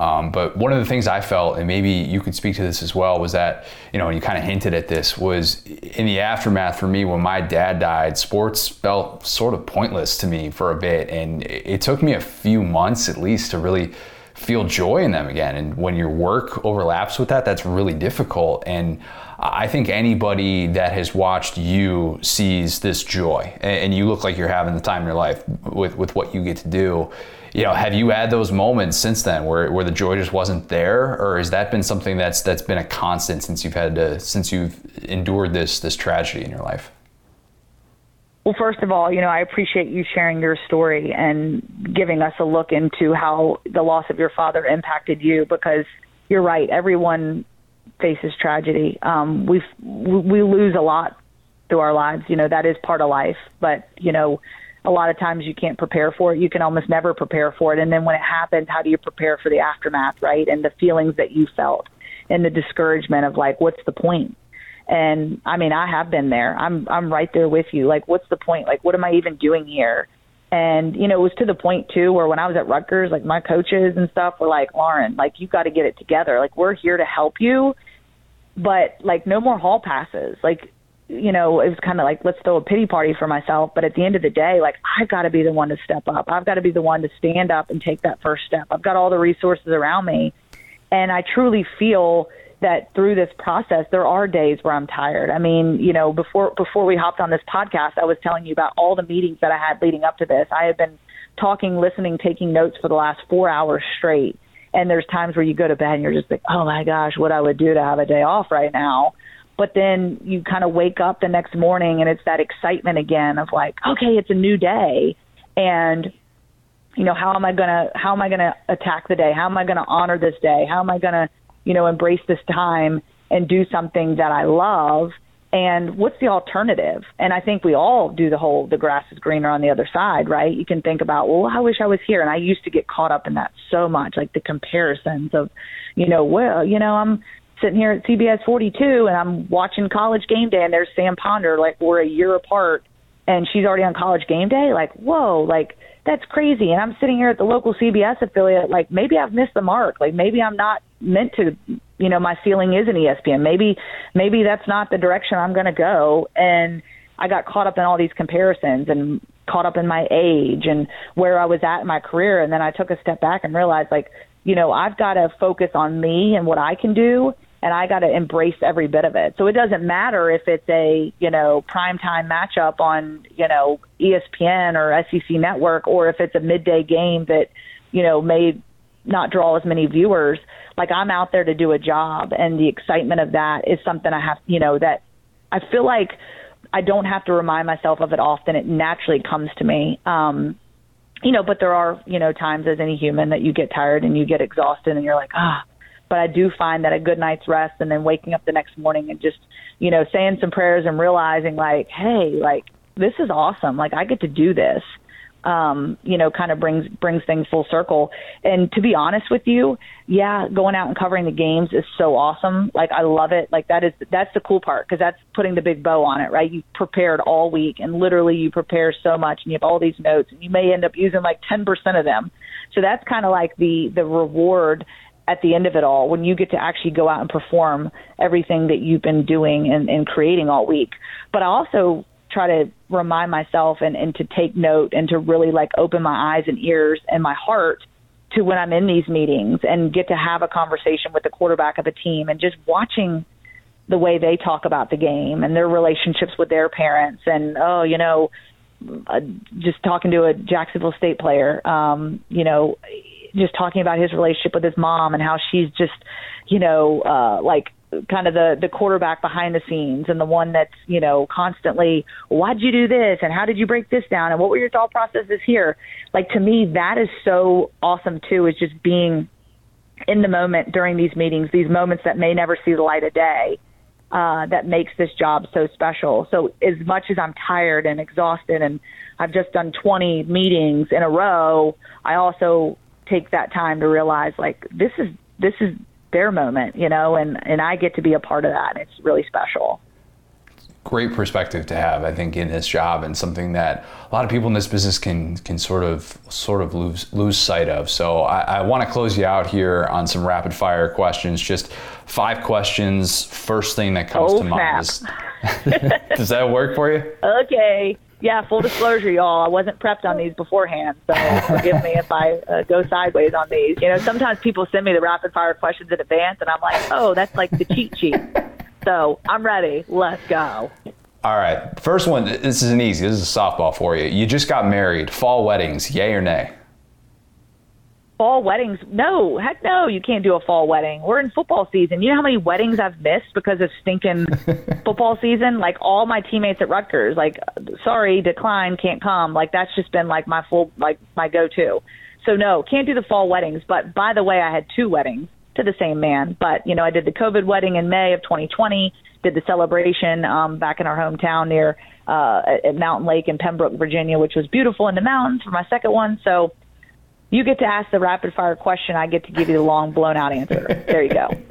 Um, but one of the things I felt, and maybe you could speak to this as well, was that, you know, you kind of hinted at this, was in the aftermath for me when my dad died, sports felt sort of pointless to me for a bit. And it took me a few months at least to really feel joy in them again. And when your work overlaps with that, that's really difficult. And I think anybody that has watched you sees this joy, and you look like you're having the time of your life with, with what you get to do you know, have you had those moments since then where, where the joy just wasn't there, or has that been something that's that's been a constant since you've had to since you've endured this this tragedy in your life? Well, first of all, you know, I appreciate you sharing your story and giving us a look into how the loss of your father impacted you because you're right. Everyone faces tragedy. Um, we we lose a lot through our lives. You know, that is part of life. But you know, a lot of times you can't prepare for it. You can almost never prepare for it. And then when it happens, how do you prepare for the aftermath, right? And the feelings that you felt and the discouragement of like, what's the point? And I mean, I have been there. I'm I'm right there with you. Like, what's the point? Like, what am I even doing here? And you know, it was to the point too where when I was at Rutgers, like my coaches and stuff were like, Lauren, like you got to get it together. Like we're here to help you, but like no more hall passes. Like you know, it was kind of like, let's throw a pity party for myself. But at the end of the day, like, I've got to be the one to step up. I've got to be the one to stand up and take that first step. I've got all the resources around me. And I truly feel that through this process, there are days where I'm tired. I mean, you know, before, before we hopped on this podcast, I was telling you about all the meetings that I had leading up to this. I have been talking, listening, taking notes for the last four hours straight. And there's times where you go to bed and you're just like, oh my gosh, what I would do to have a day off right now but then you kind of wake up the next morning and it's that excitement again of like okay it's a new day. And you know how am i going to how am i going to attack the day? How am i going to honor this day? How am i going to you know embrace this time and do something that i love? And what's the alternative? And i think we all do the whole the grass is greener on the other side right? You can think about well i wish i was here. And i used to get caught up in that so much like the comparisons of you know well you know i'm sitting here at CBS 42 and I'm watching College Game Day and there's Sam Ponder like we're a year apart and she's already on college game day. Like, whoa, like that's crazy. And I'm sitting here at the local CBS affiliate, like maybe I've missed the mark. Like maybe I'm not meant to, you know, my ceiling is an ESPN. Maybe, maybe that's not the direction I'm going to go. And I got caught up in all these comparisons and caught up in my age and where I was at in my career. And then I took a step back and realized, like, you know, I've got to focus on me and what I can do and I got to embrace every bit of it. So it doesn't matter if it's a, you know, primetime matchup on, you know, ESPN or SEC network or if it's a midday game that, you know, may not draw as many viewers. Like I'm out there to do a job and the excitement of that is something I have, you know, that I feel like I don't have to remind myself of it often. It naturally comes to me. Um, you know, but there are, you know, times as any human that you get tired and you get exhausted and you're like, ah, but I do find that a good night's rest and then waking up the next morning and just, you know, saying some prayers and realizing like, hey, like this is awesome. Like I get to do this. Um, you know, kind of brings brings things full circle. And to be honest with you, yeah, going out and covering the games is so awesome. Like I love it. Like that is that's the cool part because that's putting the big bow on it, right? You prepared all week and literally you prepare so much and you have all these notes and you may end up using like 10% of them. So that's kind of like the the reward at the end of it all when you get to actually go out and perform everything that you've been doing and, and creating all week. But I also try to remind myself and, and to take note and to really like open my eyes and ears and my heart to when I'm in these meetings and get to have a conversation with the quarterback of a team and just watching the way they talk about the game and their relationships with their parents and oh you know uh, just talking to a Jacksonville State player um you know just talking about his relationship with his mom and how she's just, you know, uh, like kind of the the quarterback behind the scenes and the one that's you know constantly why'd you do this? And how did you break this down? And what were your thought processes here? Like to me that is so awesome too is just being in the moment during these meetings these moments that may never see the light of day uh, that makes this job so special. So as much as i'm tired and exhausted and i've just done 20 meetings in a row i also take that time to realize like this is this is their moment, you know, and and I get to be a part of that. It's really special. Great perspective to have, I think, in this job, and something that a lot of people in this business can can sort of sort of lose lose sight of. So I, I want to close you out here on some rapid fire questions. Just five questions. First thing that comes oh, to mind. Is, does that work for you? Okay yeah, full disclosure, y'all. I wasn't prepped on these beforehand, so forgive me if I uh, go sideways on these. You know, sometimes people send me the rapid fire questions in advance, and I'm like, oh, that's like the cheat sheet. So I'm ready. Let's go. All right. First one. This is an easy. This is a softball for you. You just got married. Fall weddings. Yay or nay? Fall weddings. No, heck no, you can't do a fall wedding. We're in football season. You know how many weddings I've missed because of stinking football season? Like all my teammates at Rutgers, like, sorry, decline, can't come. Like that's just been like my full, like my go-to. So no, can't do the fall weddings. But by the way, I had two weddings to the same man. But you know, I did the COVID wedding in May of 2020. Did the celebration um, back in our hometown near uh, at Mountain Lake in Pembroke, Virginia, which was beautiful in the mountains for my second one. So you get to ask the rapid fire question. I get to give you the long blown out answer. There you go.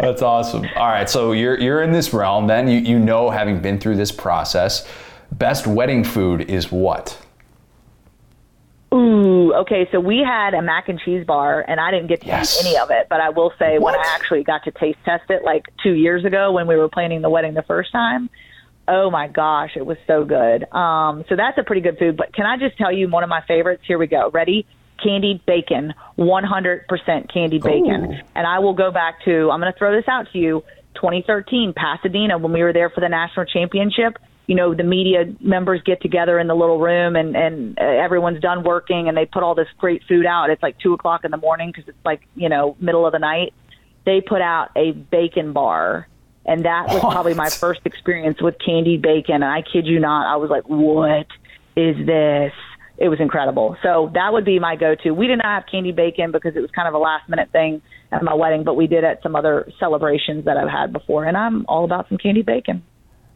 That's awesome. All right, so you're you're in this realm. Then you you know, having been through this process, best wedding food is what? Ooh, okay. So we had a mac and cheese bar, and I didn't get to yes. eat any of it. But I will say, what? when I actually got to taste test it, like two years ago when we were planning the wedding the first time, Oh my gosh, it was so good. Um, so that's a pretty good food. But can I just tell you one of my favorites? Here we go. Ready? Candied bacon, 100% candied bacon. Ooh. And I will go back to, I'm going to throw this out to you, 2013, Pasadena, when we were there for the national championship. You know, the media members get together in the little room and, and everyone's done working and they put all this great food out. It's like two o'clock in the morning because it's like, you know, middle of the night. They put out a bacon bar and that was what? probably my first experience with candied bacon. And I kid you not, I was like, what is this? It was incredible. So that would be my go-to. We did not have candied bacon because it was kind of a last-minute thing at my wedding, but we did at some other celebrations that I've had before, and I'm all about some candied bacon.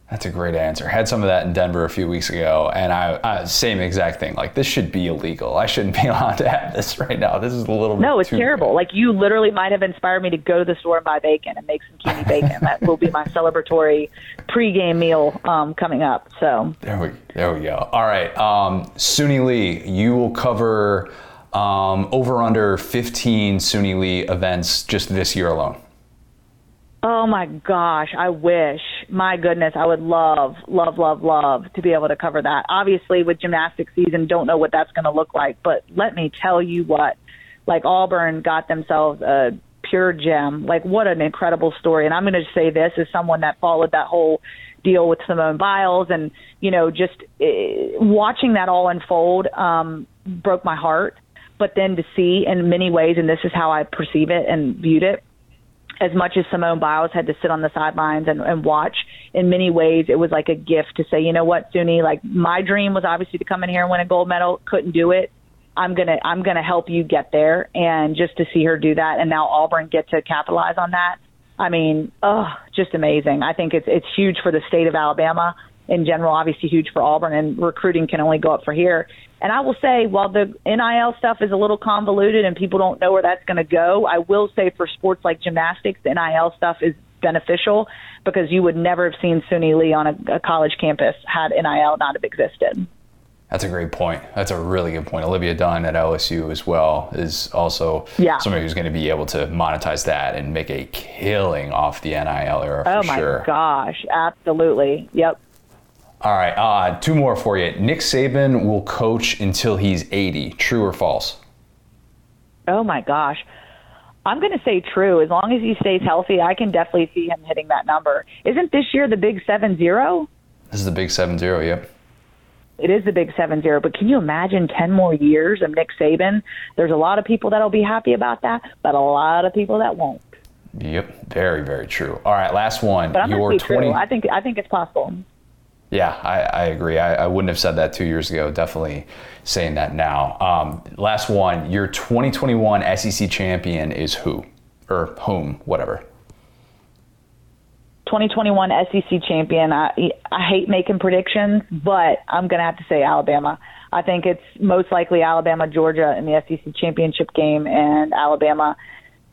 That's a great answer. Had some of that in Denver a few weeks ago, and I, I same exact thing. Like this should be illegal. I shouldn't be allowed to have this right now. This is a little no, it's terrible. Like you literally might have inspired me to go to the store and buy bacon and make some Keeney bacon. that will be my celebratory pregame meal um, coming up. So There we there we go. All right, um, Suni Lee, you will cover um, over under 15 Suni Lee events just this year alone. Oh my gosh, I wish. My goodness, I would love, love, love, love to be able to cover that. Obviously, with gymnastics season, don't know what that's going to look like, but let me tell you what. Like Auburn got themselves a pure gem. Like what an incredible story. And I'm going to say this as someone that followed that whole deal with Simone Biles and, you know, just uh, watching that all unfold um broke my heart. But then to see in many ways and this is how I perceive it and viewed it as much as Simone Biles had to sit on the sidelines and, and watch, in many ways it was like a gift to say, you know what, Suni, like my dream was obviously to come in here and win a gold medal, couldn't do it. I'm gonna I'm gonna help you get there, and just to see her do that, and now Auburn get to capitalize on that. I mean, oh, just amazing. I think it's it's huge for the state of Alabama in general. Obviously, huge for Auburn, and recruiting can only go up for here. And I will say, while the NIL stuff is a little convoluted and people don't know where that's going to go, I will say for sports like gymnastics, the NIL stuff is beneficial because you would never have seen Suni Lee on a, a college campus had NIL not have existed. That's a great point. That's a really good point. Olivia Dunne at LSU as well is also Yeah. somebody who's going to be able to monetize that and make a killing off the NIL era oh for Oh my sure. gosh, absolutely. Yep. All right, uh, two more for you. Nick Saban will coach until he's 80. True or false? Oh my gosh. I'm going to say true. As long as he stays healthy, I can definitely see him hitting that number. Isn't this year the big 7 0? This is the big 7 0, yep. It is the big 7 0, but can you imagine 10 more years of Nick Saban? There's a lot of people that'll be happy about that, but a lot of people that won't. Yep, very, very true. All right, last one. But I'm Your going to say 20 true. I think, I think it's possible. Yeah, I, I agree. I, I wouldn't have said that two years ago. Definitely saying that now. Um, last one. Your 2021 SEC champion is who? Or whom, whatever. 2021 SEC champion. I I hate making predictions, but I'm going to have to say Alabama. I think it's most likely Alabama Georgia in the SEC championship game and Alabama.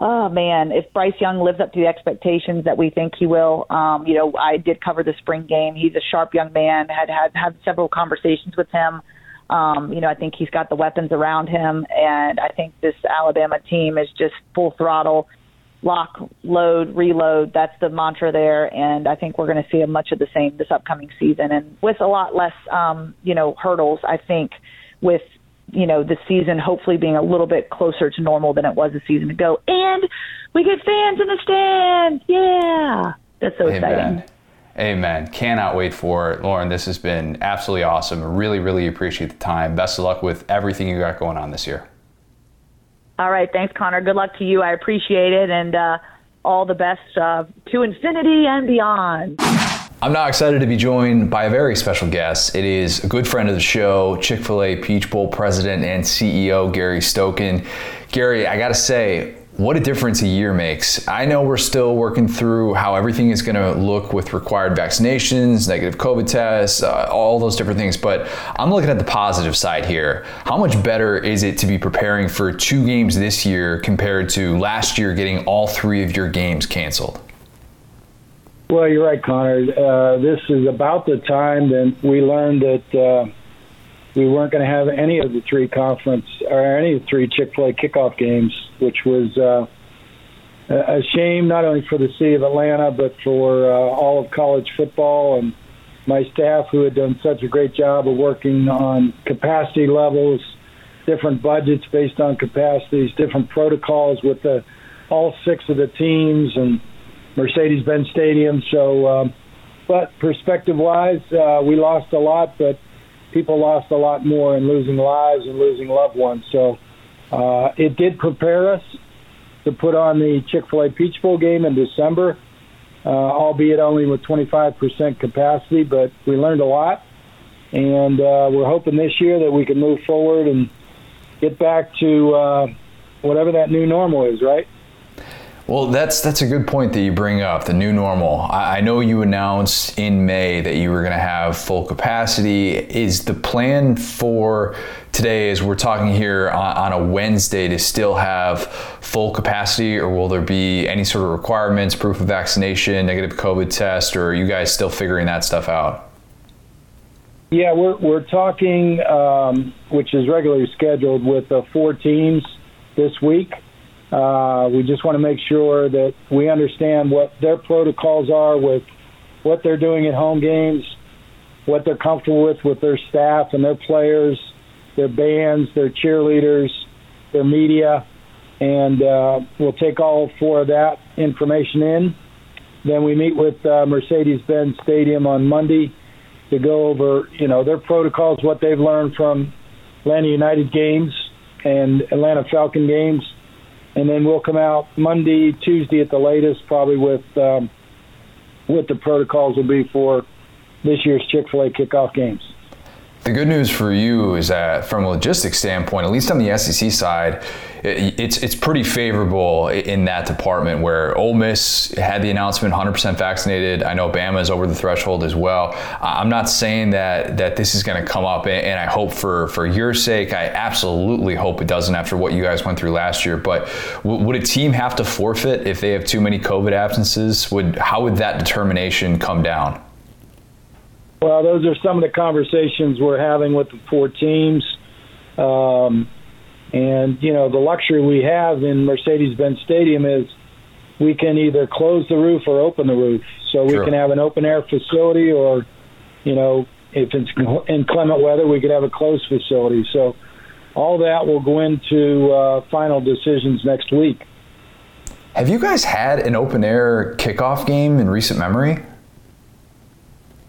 Oh man, if Bryce Young lives up to the expectations that we think he will, um, you know, I did cover the spring game. He's a sharp young man. Had had had several conversations with him. Um, you know, I think he's got the weapons around him, and I think this Alabama team is just full throttle lock, load, reload. That's the mantra there, and I think we're going to see a much of the same this upcoming season, and with a lot less, um, you know, hurdles. I think with you know the season hopefully being a little bit closer to normal than it was a season ago, and we get fans in the stands. Yeah, that's so exciting. Amen. Amen. Cannot wait for it. Lauren, this has been absolutely awesome. Really, really appreciate the time. Best of luck with everything you got going on this year. All right, thanks, Connor. Good luck to you. I appreciate it, and uh, all the best uh, to infinity and beyond. I'm now excited to be joined by a very special guest. It is a good friend of the show, Chick fil A Peach Bowl president and CEO, Gary Stokan. Gary, I gotta say, what a difference a year makes. I know we're still working through how everything is gonna look with required vaccinations, negative COVID tests, uh, all those different things, but I'm looking at the positive side here. How much better is it to be preparing for two games this year compared to last year getting all three of your games canceled? Well, you're right, Connor. Uh, this is about the time that we learned that uh, we weren't going to have any of the three conference or any of the three Chick-fil-A kickoff games, which was uh, a shame not only for the city of Atlanta but for uh, all of college football and my staff who had done such a great job of working on capacity levels, different budgets based on capacities, different protocols with the all six of the teams and Mercedes-Benz Stadium. So, um, but perspective-wise, uh, we lost a lot, but people lost a lot more in losing lives and losing loved ones. So, uh, it did prepare us to put on the Chick-fil-A Peach Bowl game in December, uh, albeit only with 25% capacity. But we learned a lot, and uh, we're hoping this year that we can move forward and get back to uh, whatever that new normal is. Right. Well, that's that's a good point that you bring up the new normal. I, I know you announced in May that you were going to have full capacity. Is the plan for today, as we're talking here on, on, a Wednesday, to still have full capacity, or will there be any sort of requirements, proof of vaccination, negative COVID test, or are you guys still figuring that stuff out? Yeah, we're we're talking, um, which is regularly scheduled with uh, four teams this week. Uh, we just want to make sure that we understand what their protocols are with what they're doing at home games, what they're comfortable with with their staff and their players, their bands, their cheerleaders, their media, and uh, we'll take all four of that information in. Then we meet with uh, Mercedes-Benz Stadium on Monday to go over, you know, their protocols, what they've learned from Atlanta United games and Atlanta Falcon games and then we'll come out Monday, Tuesday at the latest, probably with um, what the protocols will be for this year's Chick Fil A kickoff games. The good news for you is that, from a logistics standpoint, at least on the SEC side, it's it's pretty favorable in that department. Where Ole Miss had the announcement 100% vaccinated. I know Bama is over the threshold as well. I'm not saying that that this is going to come up, and I hope for for your sake, I absolutely hope it doesn't after what you guys went through last year. But would a team have to forfeit if they have too many COVID absences? Would how would that determination come down? Well, those are some of the conversations we're having with the four teams. Um, and, you know, the luxury we have in Mercedes Benz Stadium is we can either close the roof or open the roof. So we sure. can have an open air facility or, you know, if it's inclement weather, we could have a closed facility. So all that will go into uh, final decisions next week. Have you guys had an open air kickoff game in recent memory?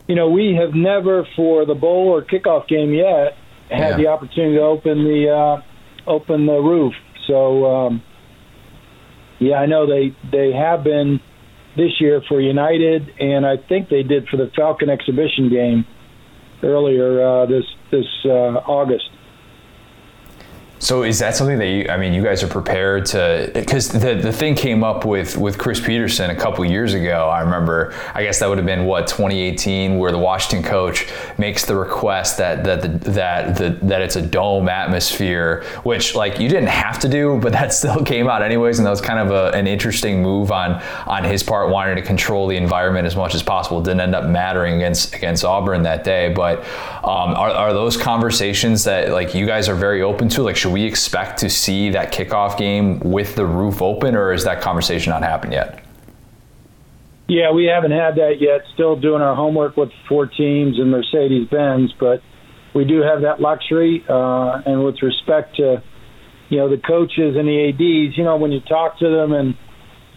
You know, we have never for the bowl or kickoff game yet had yeah. the opportunity to open the uh, open the roof. So, um, yeah, I know they they have been this year for United, and I think they did for the Falcon exhibition game earlier uh, this this uh, August. So is that something that you? I mean, you guys are prepared to because the the thing came up with with Chris Petersen a couple years ago. I remember. I guess that would have been what 2018, where the Washington coach makes the request that that the, that the, that it's a dome atmosphere, which like you didn't have to do, but that still came out anyways, and that was kind of a, an interesting move on on his part, wanting to control the environment as much as possible. Didn't end up mattering against against Auburn that day, but um, are are those conversations that like you guys are very open to? Like, should we expect to see that kickoff game with the roof open, or is that conversation not happened yet? Yeah, we haven't had that yet. Still doing our homework with four teams and Mercedes Benz, but we do have that luxury. Uh, and with respect to, you know, the coaches and the ads, you know, when you talk to them, and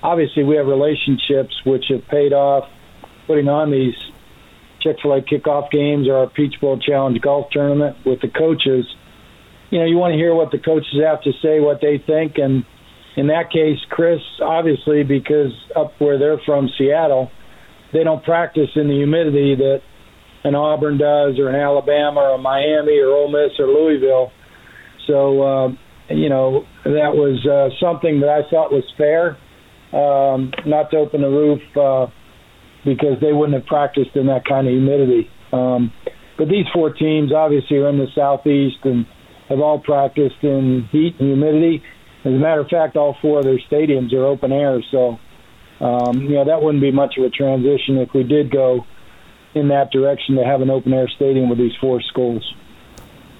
obviously we have relationships which have paid off, putting on these Chick Fil A kickoff games or our Peach Bowl Challenge golf tournament with the coaches you know, you want to hear what the coaches have to say, what they think, and in that case, Chris, obviously, because up where they're from, Seattle, they don't practice in the humidity that an Auburn does, or an Alabama, or a Miami, or Ole Miss, or Louisville. So, uh, you know, that was uh, something that I thought was fair, um, not to open the roof uh, because they wouldn't have practiced in that kind of humidity. Um, but these four teams obviously are in the southeast and have all practiced in heat and humidity. As a matter of fact, all four of their stadiums are open air, so um, you know that wouldn't be much of a transition if we did go in that direction to have an open air stadium with these four schools.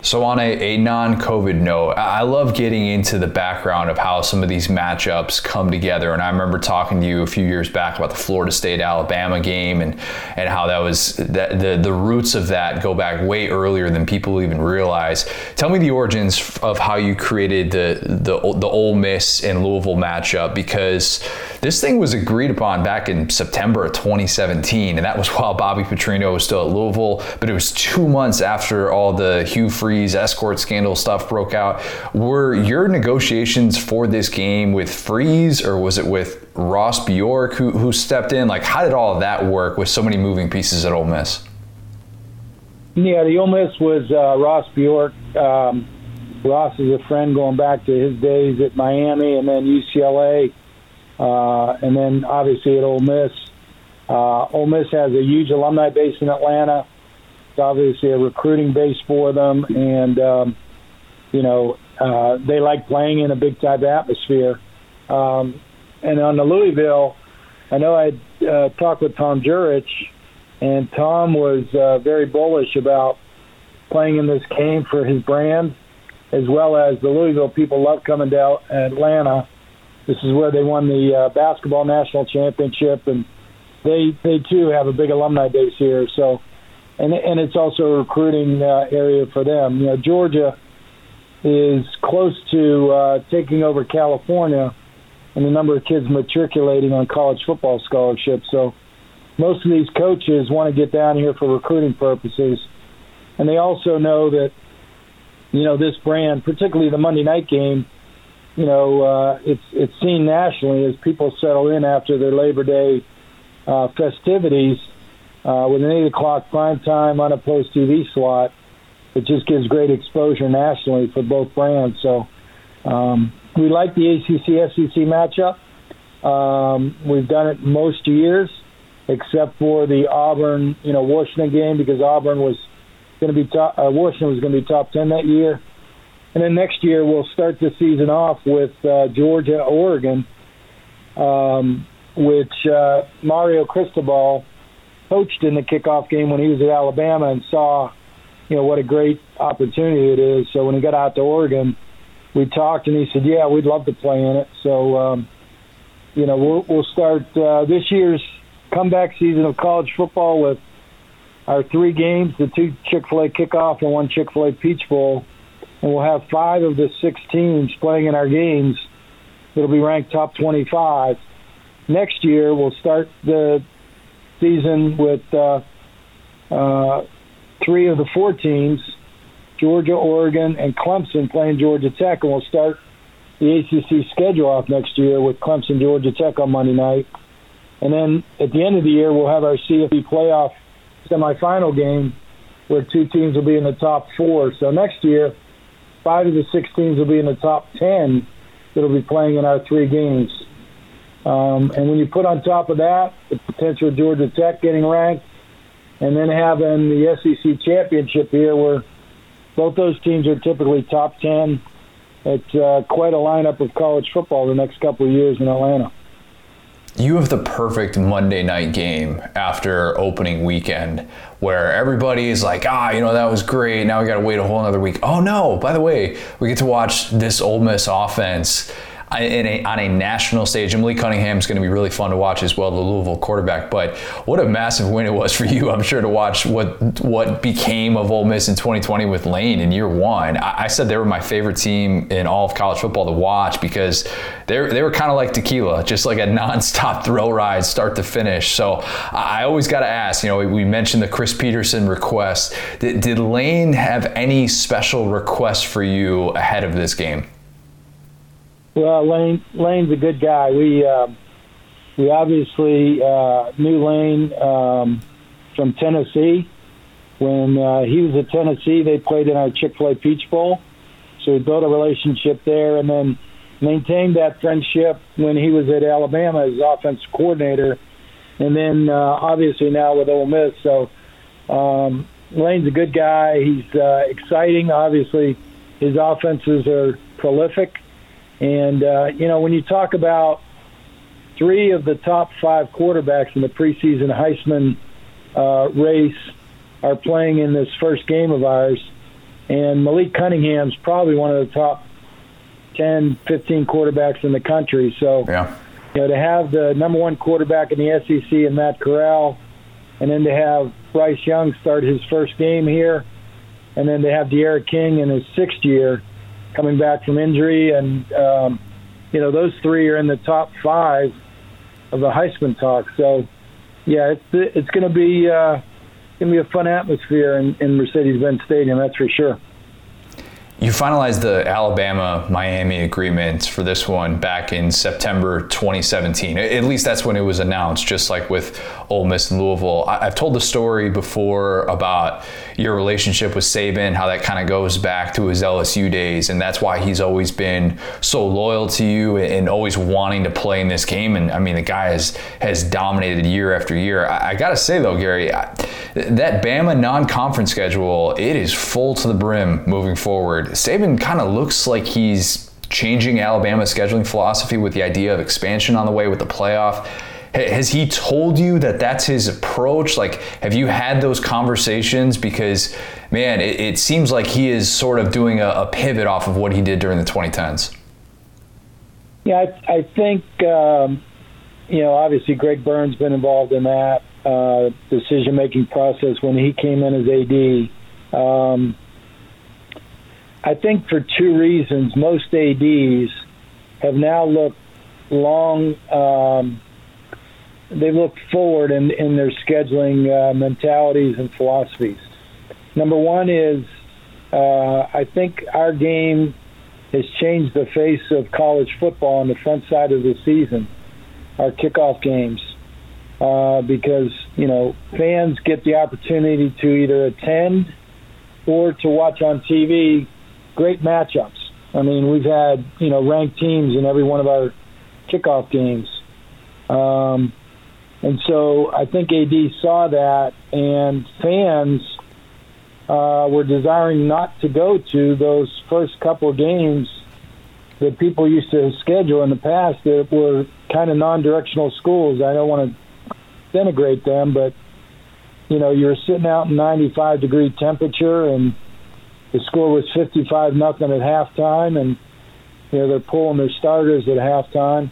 So, on a, a non COVID note, I love getting into the background of how some of these matchups come together. And I remember talking to you a few years back about the Florida State Alabama game and, and how that was that the, the roots of that go back way earlier than people even realize. Tell me the origins of how you created the, the, the Ole Miss and Louisville matchup because this thing was agreed upon back in September of 2017. And that was while Bobby Petrino was still at Louisville, but it was two months after all the Hugh Freeze Escort scandal stuff broke out. Were your negotiations for this game with Freeze or was it with Ross Bjork who, who stepped in? Like, how did all of that work with so many moving pieces at Ole Miss? Yeah, the Ole Miss was uh, Ross Bjork. Um, Ross is a friend going back to his days at Miami and then UCLA. uh, and then obviously at Ole Miss. Uh, Ole Miss has a huge alumni base in Atlanta. It's obviously a recruiting base for them, and um, you know uh, they like playing in a big time atmosphere. Um, and on the Louisville, I know I uh, talked with Tom Jurich, and Tom was uh, very bullish about playing in this game for his brand, as well as the Louisville people love coming to Atlanta. This is where they won the uh, basketball national championship, and they they too have a big alumni base here. So, and and it's also a recruiting uh, area for them. You know, Georgia is close to uh, taking over California and the number of kids matriculating on college football scholarships. So most of these coaches want to get down here for recruiting purposes, and they also know that you know this brand, particularly the Monday night game, you know uh, it's it's seen nationally as people settle in after their Labor Day uh, festivities uh, with an eight o'clock prime time unopposed TV slot. It just gives great exposure nationally for both brands. So um, we like the ACC SEC matchup. Um, we've done it most years, except for the Auburn, you know, Washington game because Auburn was going to be top. Uh, Washington was going to be top ten that year, and then next year we'll start the season off with uh, Georgia, Oregon, um, which uh, Mario Cristobal coached in the kickoff game when he was at Alabama and saw, you know, what a great opportunity it is. So when he got out to Oregon we talked, and he said, "Yeah, we'd love to play in it." So, um, you know, we'll, we'll start uh, this year's comeback season of college football with our three games: the two Chick Fil A kickoff and one Chick Fil A Peach Bowl, and we'll have five of the six teams playing in our games. It'll be ranked top 25. Next year, we'll start the season with uh, uh, three of the four teams Georgia, Oregon, and Clemson playing Georgia Tech, and we'll start the ACC schedule off next year with Clemson, Georgia Tech on Monday night. And then at the end of the year, we'll have our CFP playoff semifinal game where two teams will be in the top four. So next year, five of the six teams will be in the top 10 that'll be playing in our three games. Um, and when you put on top of that the potential Georgia Tech getting ranked, and then having the SEC championship here where – both those teams are typically top 10. It's uh, quite a lineup of college football the next couple of years in Atlanta. You have the perfect Monday night game after opening weekend where everybody is like, ah, you know, that was great. Now we got to wait a whole another week. Oh, no, by the way, we get to watch this Ole Miss offense a, on a national stage. And Cunningham is going to be really fun to watch as well, the Louisville quarterback. But what a massive win it was for you, I'm sure, to watch what what became of Ole Miss in 2020 with Lane in year one. I, I said they were my favorite team in all of college football to watch because they they were kind of like tequila, just like a nonstop thrill ride, start to finish. So I always got to ask, you know, we mentioned the Chris Petersen request. Did, did Lane have any special requests for you ahead of this game? Well, Lane Lane's a good guy. We uh, we obviously uh, knew Lane um, from Tennessee. When uh, he was at Tennessee, they played in our Chick Fil A Peach Bowl, so we built a relationship there, and then maintained that friendship when he was at Alabama as offensive coordinator, and then uh, obviously now with Ole Miss. So um, Lane's a good guy. He's uh, exciting. Obviously, his offenses are prolific and, uh, you know, when you talk about three of the top five quarterbacks in the preseason Heisman uh, race are playing in this first game of ours, and Malik Cunningham's probably one of the top 10, 15 quarterbacks in the country. So, yeah. you know, to have the number one quarterback in the SEC and Matt Corral, and then to have Bryce Young start his first game here, and then to have D'Eriq King in his sixth year – coming back from injury, and um, you know those three are in the top five of the Heisman talk. So, yeah, it's it's going to be uh, going to be a fun atmosphere in, in Mercedes-Benz Stadium. That's for sure. You finalized the Alabama Miami agreement for this one back in September 2017. At least that's when it was announced, just like with Ole Miss and Louisville. I've told the story before about your relationship with Saban, how that kind of goes back to his LSU days, and that's why he's always been so loyal to you and always wanting to play in this game. And I mean, the guy has has dominated year after year. I, I got to say though, Gary, I, that Bama non-conference schedule, it is full to the brim moving forward. Saban kind of looks like he's changing Alabama's scheduling philosophy with the idea of expansion on the way with the playoff. Has he told you that that's his approach? Like, have you had those conversations? Because, man, it, it seems like he is sort of doing a, a, pivot off of what he did during the 2010s. Yeah, I, I think, um, you know, obviously Greg Byrne's been involved in that uh, decision making process when he came in as AD. Um, I think for two reasons, most ads have now looked long. Um, they look forward in, in their scheduling uh, mentalities and philosophies. Number one is uh, I think our game has changed the face of college football on the front side of the season. Our kickoff games, uh, because you know fans get the opportunity to either attend or to watch on TV great matchups. I mean, we've had you know ranked teams in every one of our kickoff games, um, and so I think AD saw that, and fans uh, were desiring not to go to those first couple games that people used to schedule in the past that were kind of non-directional schools. I don't want to denigrate them, but you know, you're sitting out in 95 degree temperature and the score was 55 nothing at halftime, and you know they're pulling their starters at halftime.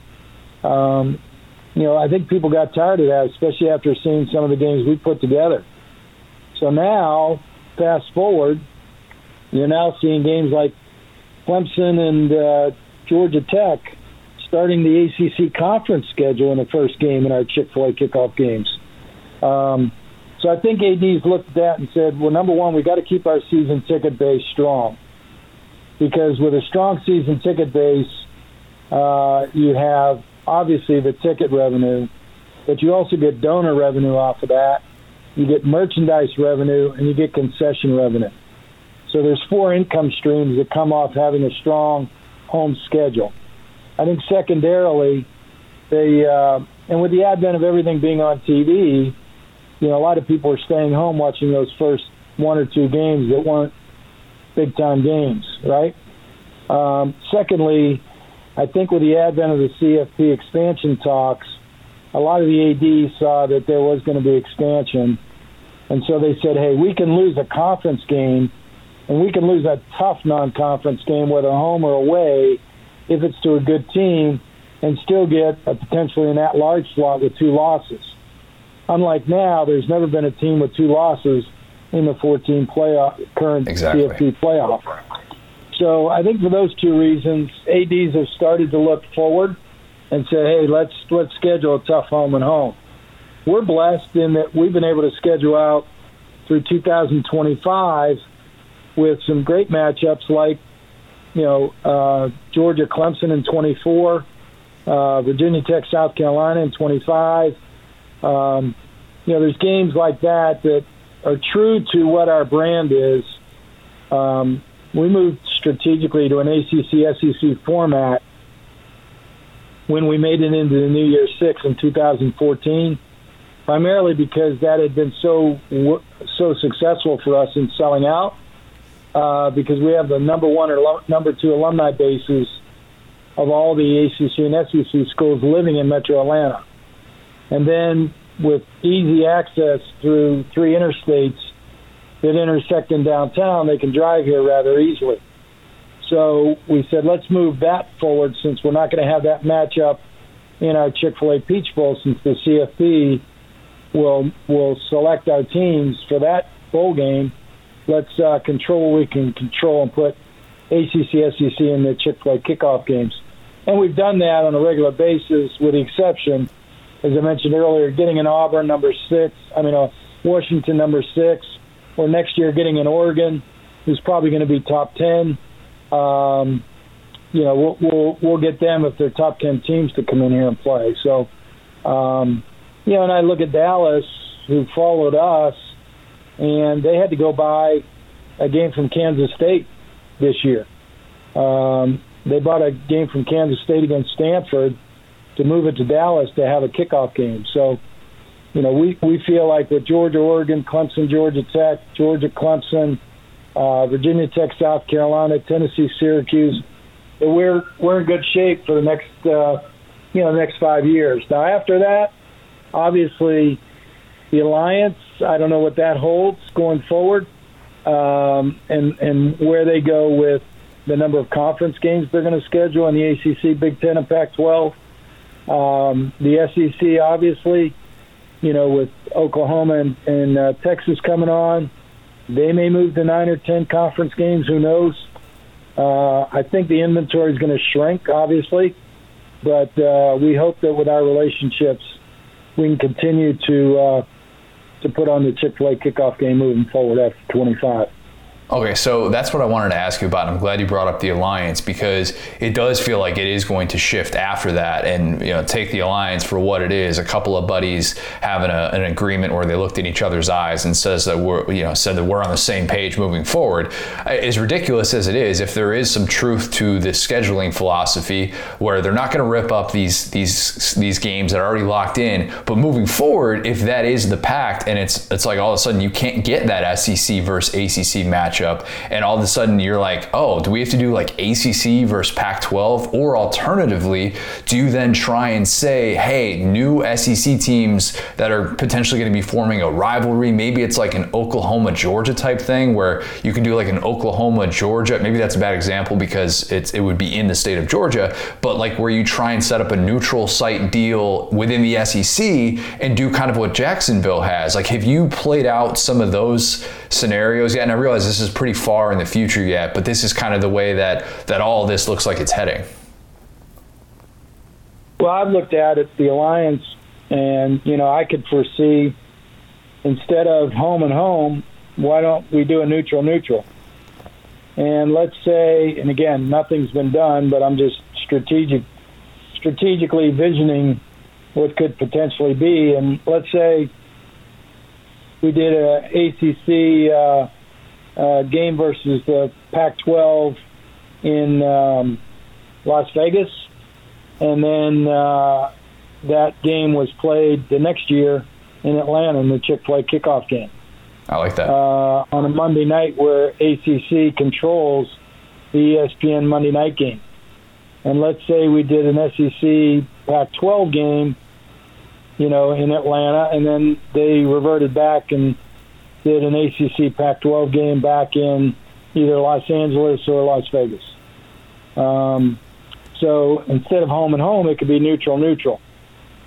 Um, you know, I think people got tired of that, especially after seeing some of the games we put together. So now, fast forward, you're now seeing games like Clemson and uh, Georgia Tech starting the ACC conference schedule in the first game in our Chick Fil A kickoff games. Um, so I think AD's looked at that and said, well, number one, we got to keep our season ticket base strong because with a strong season ticket base, uh, you have obviously the ticket revenue, but you also get donor revenue off of that. You get merchandise revenue and you get concession revenue. So there's four income streams that come off having a strong home schedule. I think secondarily, they uh, and with the advent of everything being on TV, you know, a lot of people are staying home watching those first one or two games that weren't big time games, right? Um, secondly, I think with the advent of the CFP expansion talks, a lot of the ADs saw that there was going to be expansion. And so they said, hey, we can lose a conference game and we can lose a tough non conference game, whether home or away, if it's to a good team, and still get a potentially an at large slot with two losses. Unlike now, there's never been a team with two losses in the 14 playoff current exactly. CFP playoff. So I think for those two reasons, ads have started to look forward and say, "Hey, let's let's schedule a tough home and home." We're blessed in that we've been able to schedule out through 2025 with some great matchups like, you know, uh, Georgia Clemson in 24, uh, Virginia Tech South Carolina in 25, um, you know, there's games like that that are true to what our brand is. Um, we moved strategically to an ACC SEC format when we made it into the New Year Six in 2014, primarily because that had been so so successful for us in selling out. Uh, because we have the number one or number two alumni bases of all the ACC and SEC schools living in Metro Atlanta. And then with easy access through three interstates that intersect in downtown, they can drive here rather easily. So we said, let's move that forward since we're not going to have that matchup in our Chick fil A Peach Bowl since the CFP will will select our teams for that bowl game. Let's uh, control what we can control and put ACC, SEC in the Chick fil A kickoff games. And we've done that on a regular basis with the exception – as I mentioned earlier, getting an Auburn number six, I mean, a Washington number six, or next year getting an Oregon, who's probably going to be top 10, um, you know, we'll, we'll we'll get them if they're top ten teams to come in here and play. So, um, you know, and I look at Dallas, who followed us, and they had to go buy a game from Kansas State this year. Um, they bought a game from Kansas State against Stanford to move it to Dallas to have a kickoff game. So, you know, we we feel like with Georgia, Oregon, Clemson, Georgia Tech, Georgia, Clemson, uh, Virginia Tech, South Carolina, Tennessee, Syracuse that we're we're in good shape for the next uh, you know next five years. Now after that, obviously, the alliance. I don't know what that holds going forward, um, and and where they go with the number of conference games they're going to schedule in the ACC, Big Ten, and Pac-12. Um, the SEC, obviously, you know, with Oklahoma and, and uh, Texas coming on, they may move to nine or ten conference games. Who knows? Uh, I think the inventory is going to shrink, obviously, but uh, we hope that with our relationships, we can continue to uh, to put on the Chick Fil A kickoff game moving forward after 25. Okay, so that's what I wanted to ask you about. I'm glad you brought up the alliance because it does feel like it is going to shift after that, and you know, take the alliance for what it is. A couple of buddies having a, an agreement where they looked in each other's eyes and says that we're, you know, said that we're on the same page moving forward. As ridiculous as it is, if there is some truth to this scheduling philosophy, where they're not going to rip up these these these games that are already locked in, but moving forward, if that is the pact, and it's it's like all of a sudden you can't get that SEC versus ACC match matchup, and all of a sudden you're like, oh, do we have to do like ACC versus Pac 12? Or alternatively, do you then try and say, hey, new SEC teams that are potentially going to be forming a rivalry? Maybe it's like an Oklahoma Georgia type thing where you can do like an Oklahoma Georgia. Maybe that's a bad example because it's, it would be in the state of Georgia, but like where you try and set up a neutral site deal within the SEC and do kind of what Jacksonville has. Like, have you played out some of those scenarios yet? And I realize this is pretty far in the future yet, but this is kind of the way that that all this looks like it's heading. Well, I've looked at it, the alliance, and you know, I could foresee instead of home and home, why don't we do a neutral neutral? And let's say, and again, nothing's been done, but I'm just strategic, strategically visioning what could potentially be. And let's say we did a ACC uh, uh, game versus the Pac-12 in um, Las Vegas, and then uh, that game was played the next year in Atlanta in the Chick-fil-A kickoff game. I like that. Uh, on a Monday night where ACC controls the ESPN Monday night game. And let's say we did an SEC Pac 12 game, you know, in Atlanta, and then they reverted back and did an ACC Pac-12 game back in either Los Angeles or Las Vegas. Um, so instead of home and home, it could be neutral neutral,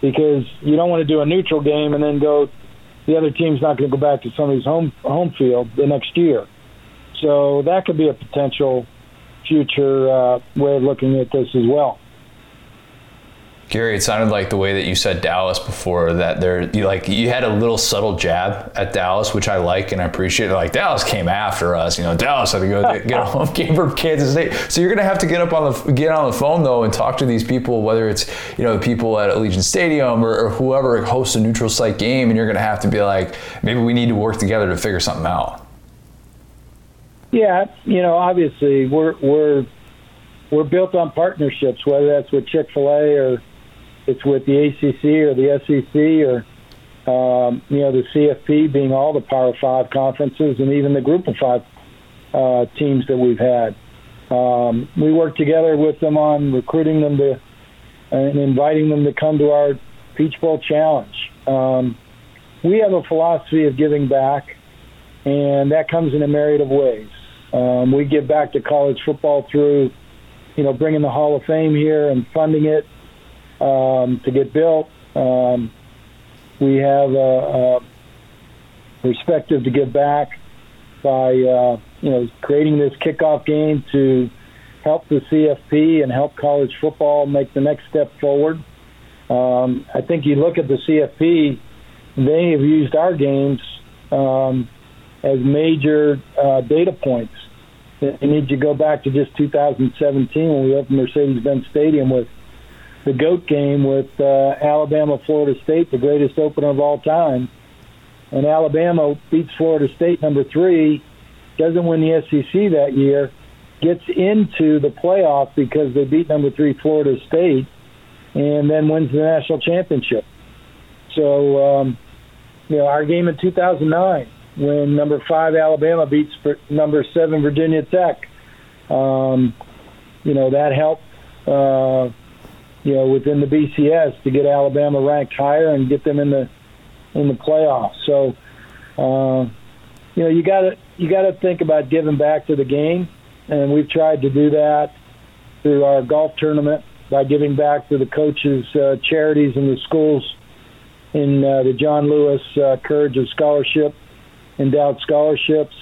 because you don't want to do a neutral game and then go. The other team's not going to go back to somebody's home home field the next year. So that could be a potential future uh, way of looking at this as well. Gary, it sounded like the way that you said Dallas before that there you like you had a little subtle jab at Dallas, which I like and I appreciate. Like Dallas came after us, you know. Dallas had to go get a home game from Kansas State. So you're gonna have to get up on the get on the phone though and talk to these people, whether it's you know the people at Allegiant Stadium or, or whoever hosts a neutral site game, and you're gonna have to be like, maybe we need to work together to figure something out. Yeah, you know, obviously we're we're we're built on partnerships, whether that's with Chick Fil A or it's with the ACC or the SEC or um, you know the CFP being all the Power Five conferences and even the Group of Five uh, teams that we've had. Um, we work together with them on recruiting them to and inviting them to come to our Peach Bowl Challenge. Um, we have a philosophy of giving back, and that comes in a myriad of ways. Um, we give back to college football through, you know, bringing the Hall of Fame here and funding it um, to get built. Um, we have a, a, perspective to give back by uh, you know creating this kickoff game to help the CFP and help college football make the next step forward. Um, I think you look at the CFP; they have used our games um, as major uh, data points You need to go back to just 2017 when we opened Mercedes-Benz Stadium with the GOAT game with uh, Alabama, Florida State, the greatest opener of all time. And Alabama beats Florida State number three, doesn't win the SEC that year, gets into the playoff because they beat number three Florida State, and then wins the national championship. So, um, you know, our game in 2009 when number five Alabama beats number seven Virginia Tech. Um, you know that helped. Uh, you know within the BCS to get Alabama ranked higher and get them in the in the playoffs. So, uh, you know, you got to you got to think about giving back to the game, and we've tried to do that through our golf tournament by giving back to the coaches' uh, charities and the schools in uh, the John Lewis uh, Courage of Scholarship endowed scholarships,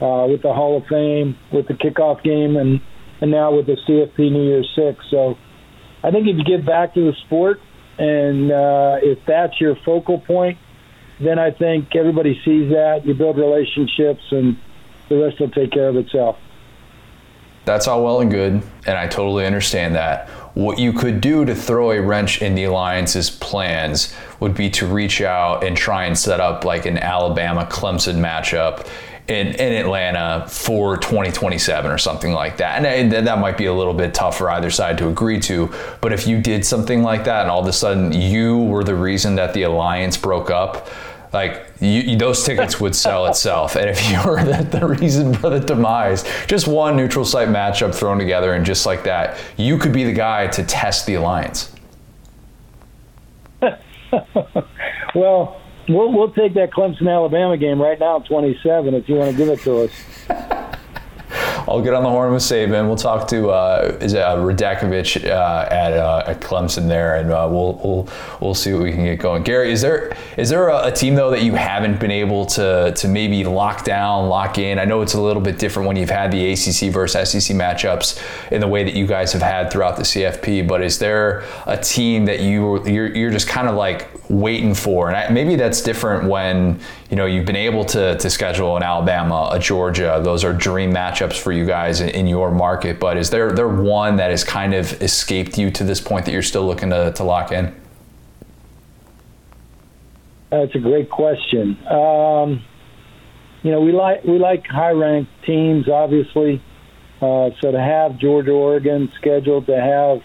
uh, with the Hall of Fame, with the kickoff game, and and now with the CFP New Year's Six. So I think if you give back to the sport, and uh, if that's your focal point, then I think everybody sees that. You build relationships, and the rest will take care of itself. That's all well and good, and I totally understand that. What you could do to throw a wrench in the alliance's plans would be to reach out and try and set up like an Alabama Clemson matchup in, in Atlanta for 2027 or something like that. And that might be a little bit tough for either side to agree to. But if you did something like that and all of a sudden you were the reason that the alliance broke up, like you, those tickets would sell itself. And if you were the, the, reason for the demise, just one neutral site matchup thrown together and just like that, you could be the guy to test the alliance. well, we'll we'll take that Clemson Alabama game right now, 27, if you want to give it to us. I'll get on the horn with Saban. We'll talk to uh, is it, uh, Radakovich uh, at, uh, at Clemson there, and uh, we'll we'll we'll see what we can get going. Gary, is there is there a, a, team though that you haven't been able to to maybe lock down, lock in? I know it's a little bit different when you've had the ACC versus SEC matchups in the way that you guys have had throughout the CFP. But is there a team that you you're, you're just kind of like waiting for? And I, maybe that's different when you know you've been able to to schedule an Alabama, a Georgia. Those are dream matchups for you guys in, in, your market. But is there there one that has kind of escaped you to this point that you're still looking to, to lock in? That's a great question. Um, you know, we like we like high ranked teams, obviously. Uh, so to have Georgia, Oregon scheduled, to have,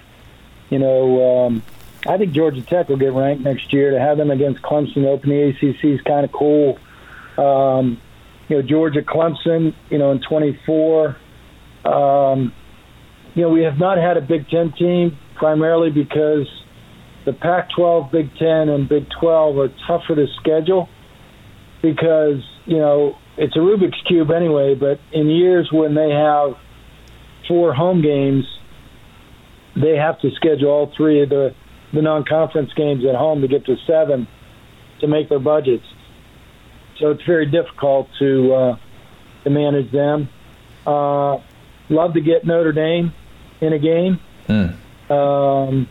you know, um, I think Georgia Tech will get ranked next year. To have them against Clemson open the ACC is kind of cool. Um, you know, Georgia, Clemson, you know, in 24. Um, you know, we have not had a Big Ten team primarily because the Pac 12, Big Ten, and Big 12 are tougher to schedule because, you know, it's a Rubik's Cube anyway, but in years when they have four home games, they have to schedule all three of the, the non conference games at home to get to seven to make their budgets so it's very difficult to uh, to manage them. Uh, love to get Notre Dame in a game. Mm. Um,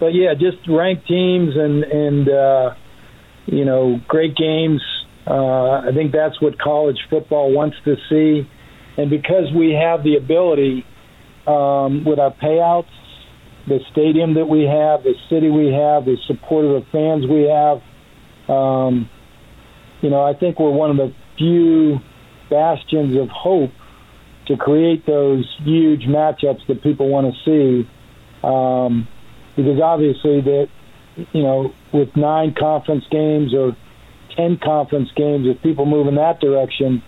but yeah, just ranked teams and and uh, you know great games. Uh, I think that's what college football wants to see, and because we have the ability um, with our payouts, the stadium that we have, the city we have, the support of the fans we have, um, you know, I think we're one of the few bastions of hope to create those huge matchups that people want to see. Um, because obviously, that you know, with nine conference games or ten conference games, if people move in that direction,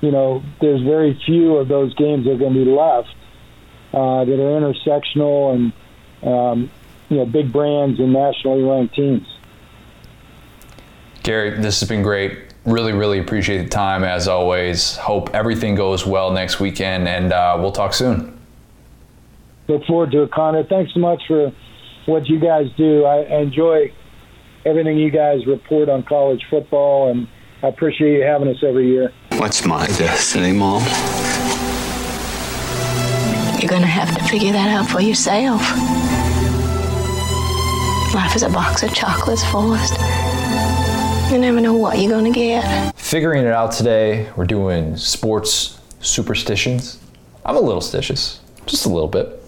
you know, there's very few of those games that are going to be left uh, that are intersectional and um, you know big brands and nationally ranked teams. Gary, this has been great. Really, really appreciate the time as always. Hope everything goes well next weekend, and uh, we'll talk soon. Look forward to it, Connor. Thanks so much for what you guys do. I enjoy everything you guys report on college football, and I appreciate you having us every year. What's my destiny, Mom? You're going to have to figure that out for yourself. Life is a box of chocolates, Forrest. You never know what you're gonna get. Figuring it out today, we're doing sports superstitions. I'm a little stitious, just a little bit.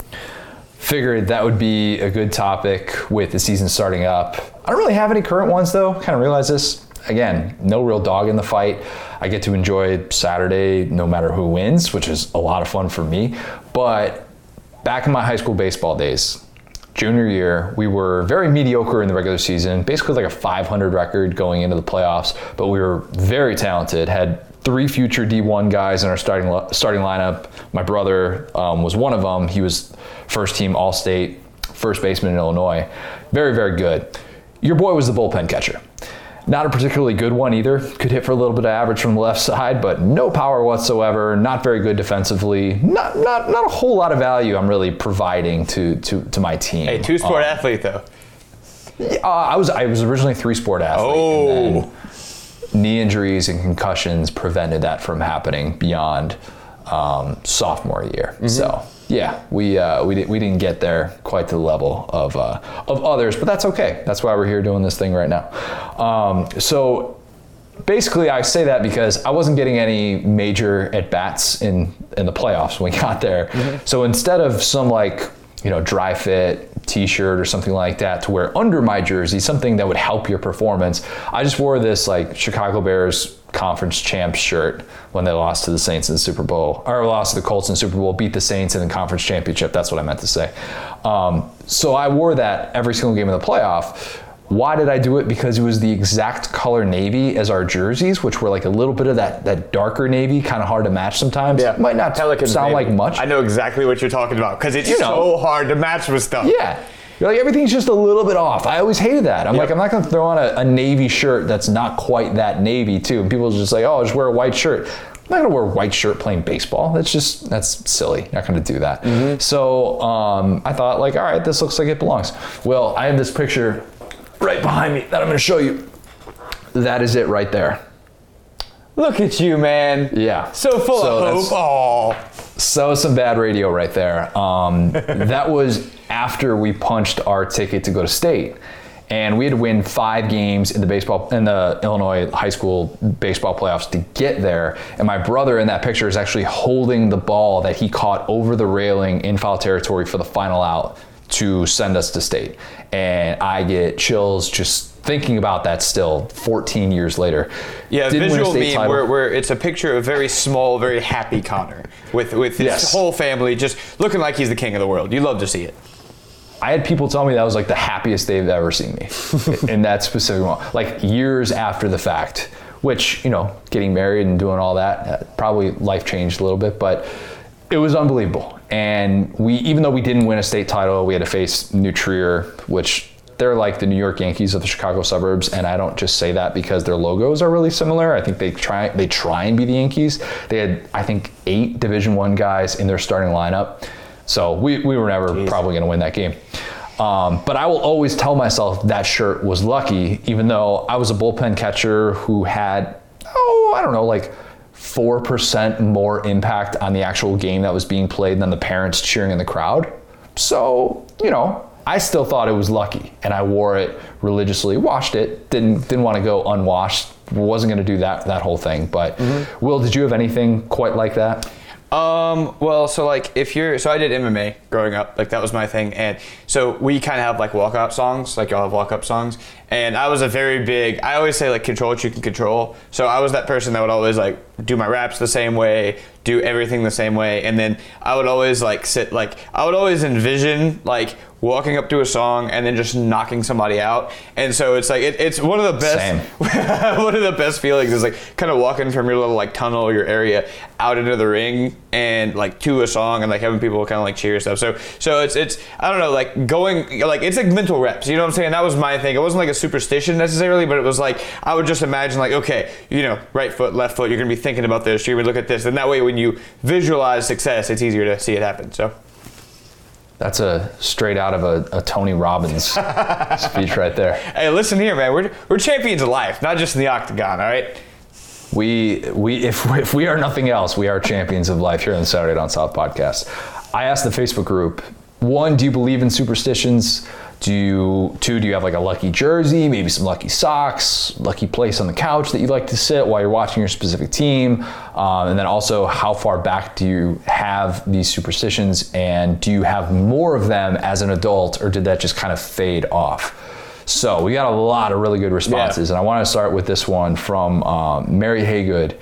Figured that would be a good topic with the season starting up. I don't really have any current ones though. Kind of realize this. Again, no real dog in the fight. I get to enjoy Saturday no matter who wins, which is a lot of fun for me. But back in my high school baseball days, junior year, we were very mediocre in the regular season, basically like a 500 record going into the playoffs, but we were very talented, had three future D1 guys in our starting starting lineup. My brother um, was one of them. He was first team All State, first baseman in Illinois. Very, very good. Your boy was the bullpen catcher. Not a particularly good one either. Could hit for a little bit of average from the left side, but no power whatsoever. Not very good defensively. Not not not a whole lot of value I'm really providing to to, to my team. Hey, two sport Um, athlete though. uh, I was I was originally three sport athlete. Oh. and then knee injuries and concussions prevented that from happening beyond um, sophomore year. Mm-hmm. So yeah, we uh, we, di- we didn't get there quite to the level of uh, of others, but that's okay. That's why we're here doing this thing right now. Um, so basically I say that because I wasn't getting any major at bats in in the playoffs when we got there. So instead of some like you know dry fit t-shirt or something like that to wear under my jersey, something that would help your performance, I just wore this like Chicago Bears conference champ shirt when they lost to the Saints in the Super Bowl, or lost to the Colts in the Super Bowl, beat the Saints in the conference championship. That's what I meant to say. Um, so I wore that every single game of the playoff. Why did I do it? Because it was the exact color navy as our jerseys, which were like a little bit of that that darker navy, kind of hard to match sometimes. Yeah, might not Pelicans sound maybe. like much. I know exactly what you're talking about because it's You know. so hard to match with stuff. Yeah. You're like everything's just a little bit off. I always hated that. I'm like, I'm not gonna throw on a, a navy shirt that's not quite that navy too. And people just like, oh, I'll just wear a white shirt. I'm not gonna wear a white shirt playing baseball. That's just that's silly. Not gonna do that. So um, I thought like, all right, this looks like it belongs. Well, I have this picture right behind me that I'm gonna show you. That is it right there. Look at you, man. Yeah. So full So of hope. Oh. So some bad radio right there. Um, that was after we punched our ticket to go to state, and we had to win five games in the baseball in the Illinois high school baseball playoffs to get there. And my brother in that picture is actually holding the ball that he caught over the railing in foul territory for the final out to send us to state. And I get chills just thinking about that still 14 years later. Yeah, Didn't visual meme where, where it's a picture of very small, very happy Connor with with his Yes. whole family just looking like he's the king of the world. You love to see it. I had people tell me that was like the happiest they've ever seen me in that specific moment, like years after the fact. Which you know, getting married and doing all that, uh, probably life changed a little bit, but it was unbelievable. And we, even though we didn't win a state title, we had to face New Trier, which they're like the New York Yankees of the Chicago suburbs. And I don't just say that because their logos are really similar. I think they try they try and be the Yankees. They had I think eight Division One guys in their starting lineup. So we, we were never probably going to win that game. Um, but I will always tell myself that shirt was lucky, even though I was a bullpen catcher who had, oh, I don't know, like 4% more impact on the actual game that was being played than the parents cheering in the crowd. So, you know, I still thought it was lucky and I wore it religiously, washed it, didn't didn't want to go unwashed, wasn't going to do that that whole thing. But Will, did you have anything quite like that? Um, well, so like if you're, so I did MMA growing up, like that was my thing, and so we kind of have like walk up songs, like y'all have walk-up songs, and I was a very big, I always say like control what you can control, so I was that person that would always like do my raps the same way, do everything the same way, and then I would always like sit, like I would always envision like walking up to a song and then just knocking somebody out, and so it's like it, it's one of the best, one of the best feelings is like kind of walking from your little like tunnel or your area out into the ring and like to a song and like having people kind of like cheer stuff. So so it's it's I don't know like going like it's like mental reps. You know what I'm saying? That was my thing. It wasn't like a superstition necessarily, but it was like I would just imagine like okay, you know, right foot, left foot. You're gonna be thinking about this. You're gonna look at this, and that way when you visualize success, it's easier to see it happen. So. That's a straight out of a, a Tony Robbins speech right there. Hey, listen here, man. We're, we're champions of life, not just in the octagon, all right? We we if if we are nothing else, we are champions of life here on the Saturday Down South podcast. I asked the Facebook group, one, do you believe in superstitions? Do you two? Do you have like a lucky jersey, maybe some lucky socks, lucky place on the couch that you like to sit while you're watching your specific team? Um, and then also, how far back do you have these superstitions, and do you have more of them as an adult, or did that just kind of fade off? So we got a lot of really good responses, and I want to start with this one from um, Mary Haygood.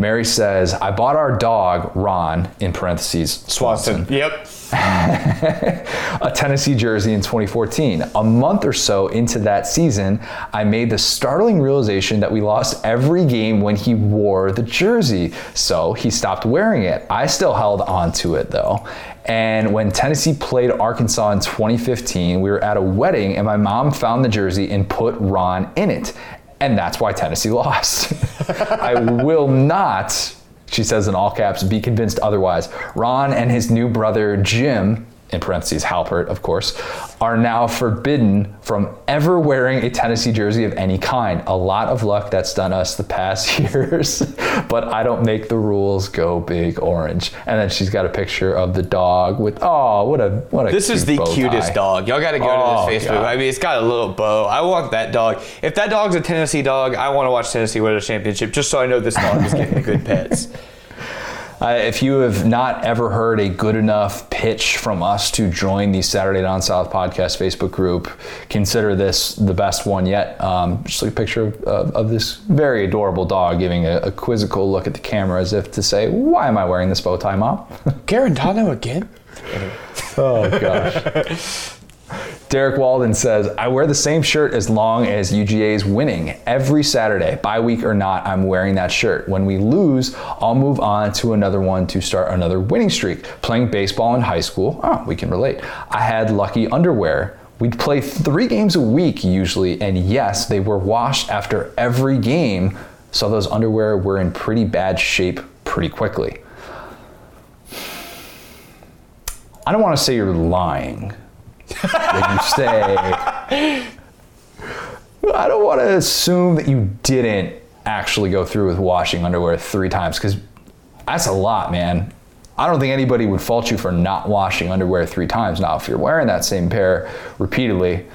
Mary says, "I bought our dog Ron in parentheses Swanson." Yep. a Tennessee jersey in 2014. A month or so into that season, I made the startling realization that we lost every game when he wore the jersey. So he stopped wearing it. I still held on to it though. And when Tennessee played Arkansas in 2015, we were at a wedding and my mom found the jersey and put Ron in it. And that's why Tennessee lost. I will not she says in all caps, be convinced otherwise. Ron and his new brother Jim, in parentheses Halpert, of course, are now forbidden from ever wearing a Tennessee jersey of any kind. A lot of luck that's done us the past years, but I don't make the rules go big orange. And then she's got a picture of the dog with oh, what a what a This is the cutest tie. dog. Y'all got to go Oh, to this oh, Facebook. God. I mean, it's got a little bow. I want that dog. If that dog's a Tennessee dog, I want to watch Tennessee win a championship just so I know this dog is getting good pets. Uh, if you have not ever heard a good enough pitch from us to join the Saturday Down South podcast Facebook group, consider this the best one yet. Um, just like a picture of, of, of this very adorable dog giving a, a quizzical look at the camera as if to say, Why am I wearing this bow tie, mom? Guarantano again? Oh, gosh. Derek Walden says, I wear the same shirt as long as UGA is winning. Every Saturday, bye week or not, I'm wearing that shirt. When we lose, I'll move on to another one to start another winning streak. Playing baseball in high school, oh, we can relate. I had lucky underwear. We'd play three games a week usually, and yes, they were washed after every game, so those underwear were in pretty bad shape pretty quickly. I don't want to say you're lying when you say. I don't want to assume that you didn't actually go through with washing underwear three times because that's a lot, man. I don't think anybody would fault you for not washing underwear three times. Now, if you're wearing that same pair repeatedly, it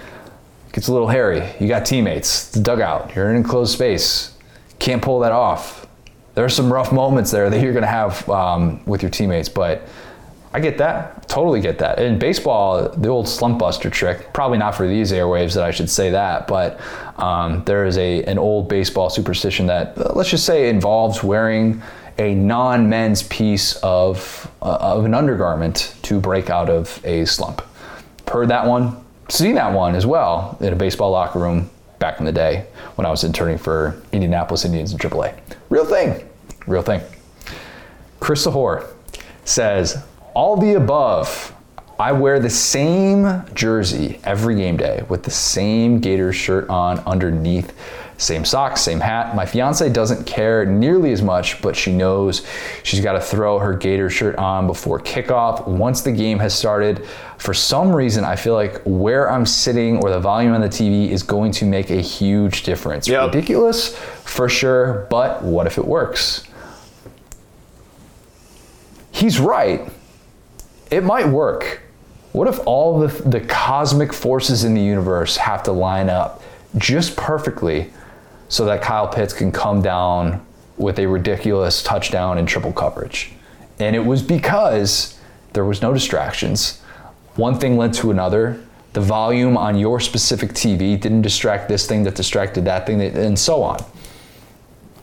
gets a little hairy. You got teammates, the dugout, you're in an enclosed space, can't pull that off. There are some rough moments there that you're going to have um, with your teammates, but I get that. Totally get that. In baseball, the old slump buster trick, probably not for these airwaves that I should say that, but um, there is a an old baseball superstition that uh, let's just say involves wearing a non-men's piece of uh, of an undergarment to break out of a slump. Heard that one, seen that one as well in a baseball locker room back in the day when I was interning for Indianapolis Indians in AAA. Real thing, real thing. Chris Sahor says, all the above. I wear the same jersey every game day with the same Gators shirt on underneath. Same socks, same hat. My fiance doesn't care nearly as much, but she knows she's got to throw her Gator shirt on before kickoff once the game has started. For some reason, I feel like where I'm sitting or the volume on the TV is going to make a huge difference. Yep. Ridiculous for sure, but what if it works? He's right it might work. What if all the, the cosmic forces in the universe have to line up just perfectly so that Kyle Pitts can come down with a ridiculous touchdown and triple coverage? And it was because there was no distractions. One thing led to another. The volume on your specific TV didn't distract this thing that distracted that thing, and so on.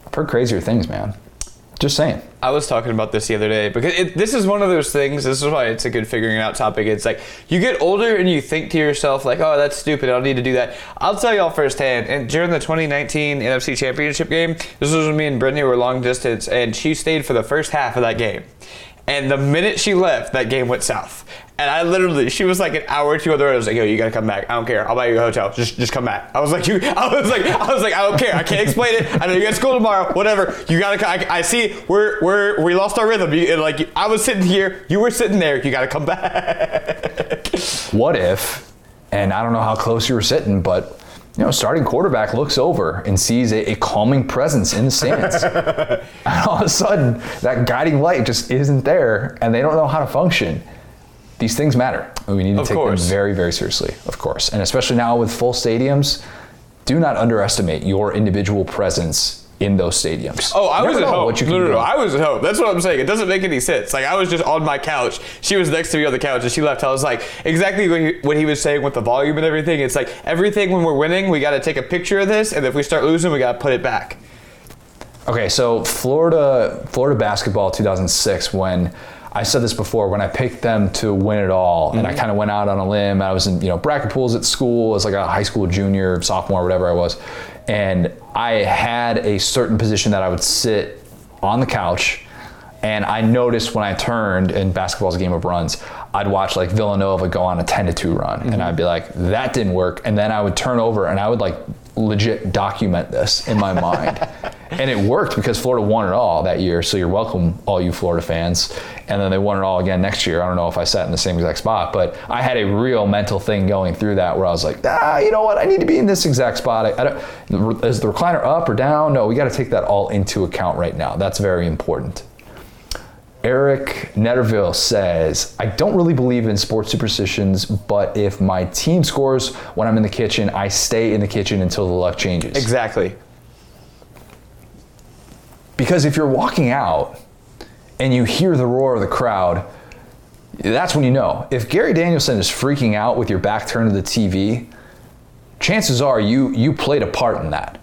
I've heard crazier things, man. Just saying. I was talking about this the other day because it, this is one of those things. This is why it's a good figuring out topic. It's like you get older and you think to yourself like, "Oh, that's stupid. I don't need to do that." I'll tell y'all firsthand. And during the 2019 NFC Championship game, this was when me and Brittany were long distance, and she stayed for the first half of that game. And the minute she left, that game went south. And I literally, she was like an hour or two on the road. I was like, "Yo, you gotta come back. I don't care. I'll buy you a hotel. Just, just come back." I was like, "You," I was like, "I was like, I don't care. I can't explain it. I know you got school tomorrow. Whatever. You gotta. co- I, I see. We're, we're, we lost our rhythm. You, like, I was sitting here. You were sitting there. You gotta come back. what if, and I don't know how close you were sitting, but you know, starting quarterback looks over and sees a, a calming presence in the stands. and all of a sudden, that guiding light just isn't there, and they don't know how to function. these things matter. and We need to Of take course. them very, very seriously, of course. And especially now with full stadiums, do not underestimate your individual presence in those stadiums. Oh, I was at home. what you no, no, no. I was at home. That's what I'm saying. It doesn't make any sense. Like I was just on my couch. She was next to me on the couch, and she left. I was like, exactly what he, what he was saying with the volume and everything. It's like everything when we're winning, we got to take a picture of this, and if we start losing, we got to put it back. Okay, so Florida, Florida basketball 2006. When I said this before, when I picked them to win it all, and I mm-hmm. kind of went out on a limb. I was in you know bracket pools at school as like a high school junior, sophomore, whatever I was, and I had a certain position that I would sit on the couch. And I noticed when I turned, and basketball's a game of runs, I'd watch like Villanova go on a 10 to 2 run. And mm-hmm. I'd be like, that didn't work. And then I would turn over and I would like legit document this in my mind. and it worked because Florida won it all that year. So you're welcome, all you Florida fans. And then they won it all again next year. I don't know if I sat in the same exact spot, but I had a real mental thing going through that where I was like, ah, you know what? I need to be in this exact spot. I, I don't, is the recliner up or down? No, we got to take that all into account right now. That's very important. Eric Netterville says, I don't really believe in sports superstitions, but if my team scores when I'm in the kitchen, I stay in the kitchen until the luck changes. Exactly. Because if you're walking out and you hear the roar of the crowd, that's when you know. If Gary Danielson is freaking out with your back turned to the TV, chances are you you played a part in that.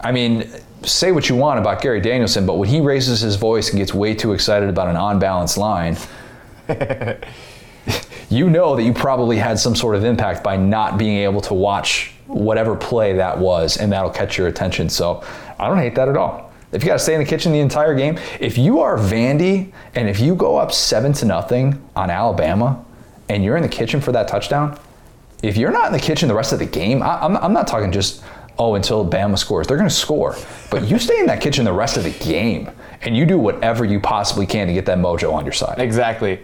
I mean, say what you want about Gary Danielson, but when he raises his voice and gets way too excited about an unbalanced line, you know that you probably had some sort of impact by not being able to watch whatever play that was, and that'll catch your attention. So I don't hate that at all. If you got to stay in the kitchen the entire game, if you are Vandy and if you go up seven to nothing on Alabama and you're in the kitchen for that touchdown, if you're not in the kitchen the rest of the game, I, I'm, I'm not talking just, oh, until Bama scores. They're going to score. But you stay in that kitchen the rest of the game and you do whatever you possibly can to get that mojo on your side Exactly.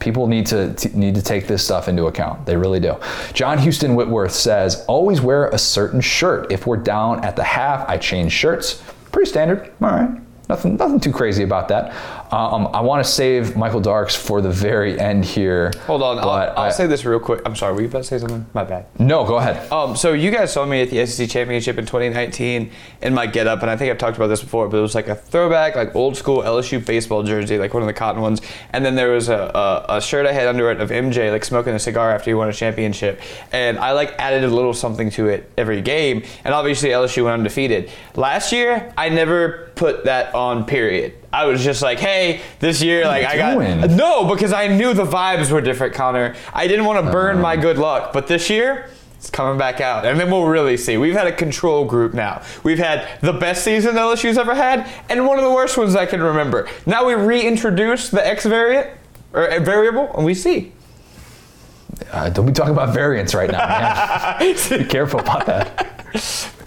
people need to t- need to take this stuff into account. They really do. John Houston Whitworth says, "Always wear a certain shirt. If we're down at the half, I change shirts. Pretty standard. All right." Nothing, nothing too crazy about that. Um, I want to save Michael Darks for the very end here. Hold on. I'll, I'll I- say this real quick. I'm sorry. Were you about to say something? My bad. No, go ahead. Um, so you guys saw me at the SEC championship in 2019 in my getup, and I think I've talked about this before, but it was like a throwback, like old school LSU baseball jersey, like one of the cotton ones, and then there was a, a, a shirt I had under it of MJ like smoking a cigar after he won a championship, and I like added a little something to it every game, and obviously LSU went undefeated. Last year, I never put that on. Period. I was just like, hey, this year, like I got no, because I knew the vibes were different, Connor. I didn't want to burn my good luck, but this year. It's coming back out, and then we'll really see. We've had a control group now. We've had the best season LSU's ever had, and one of the worst ones I can remember. Now we reintroduce the X variant or variable, and we see. Uh, don't be talking about variants right now, man. be careful about that.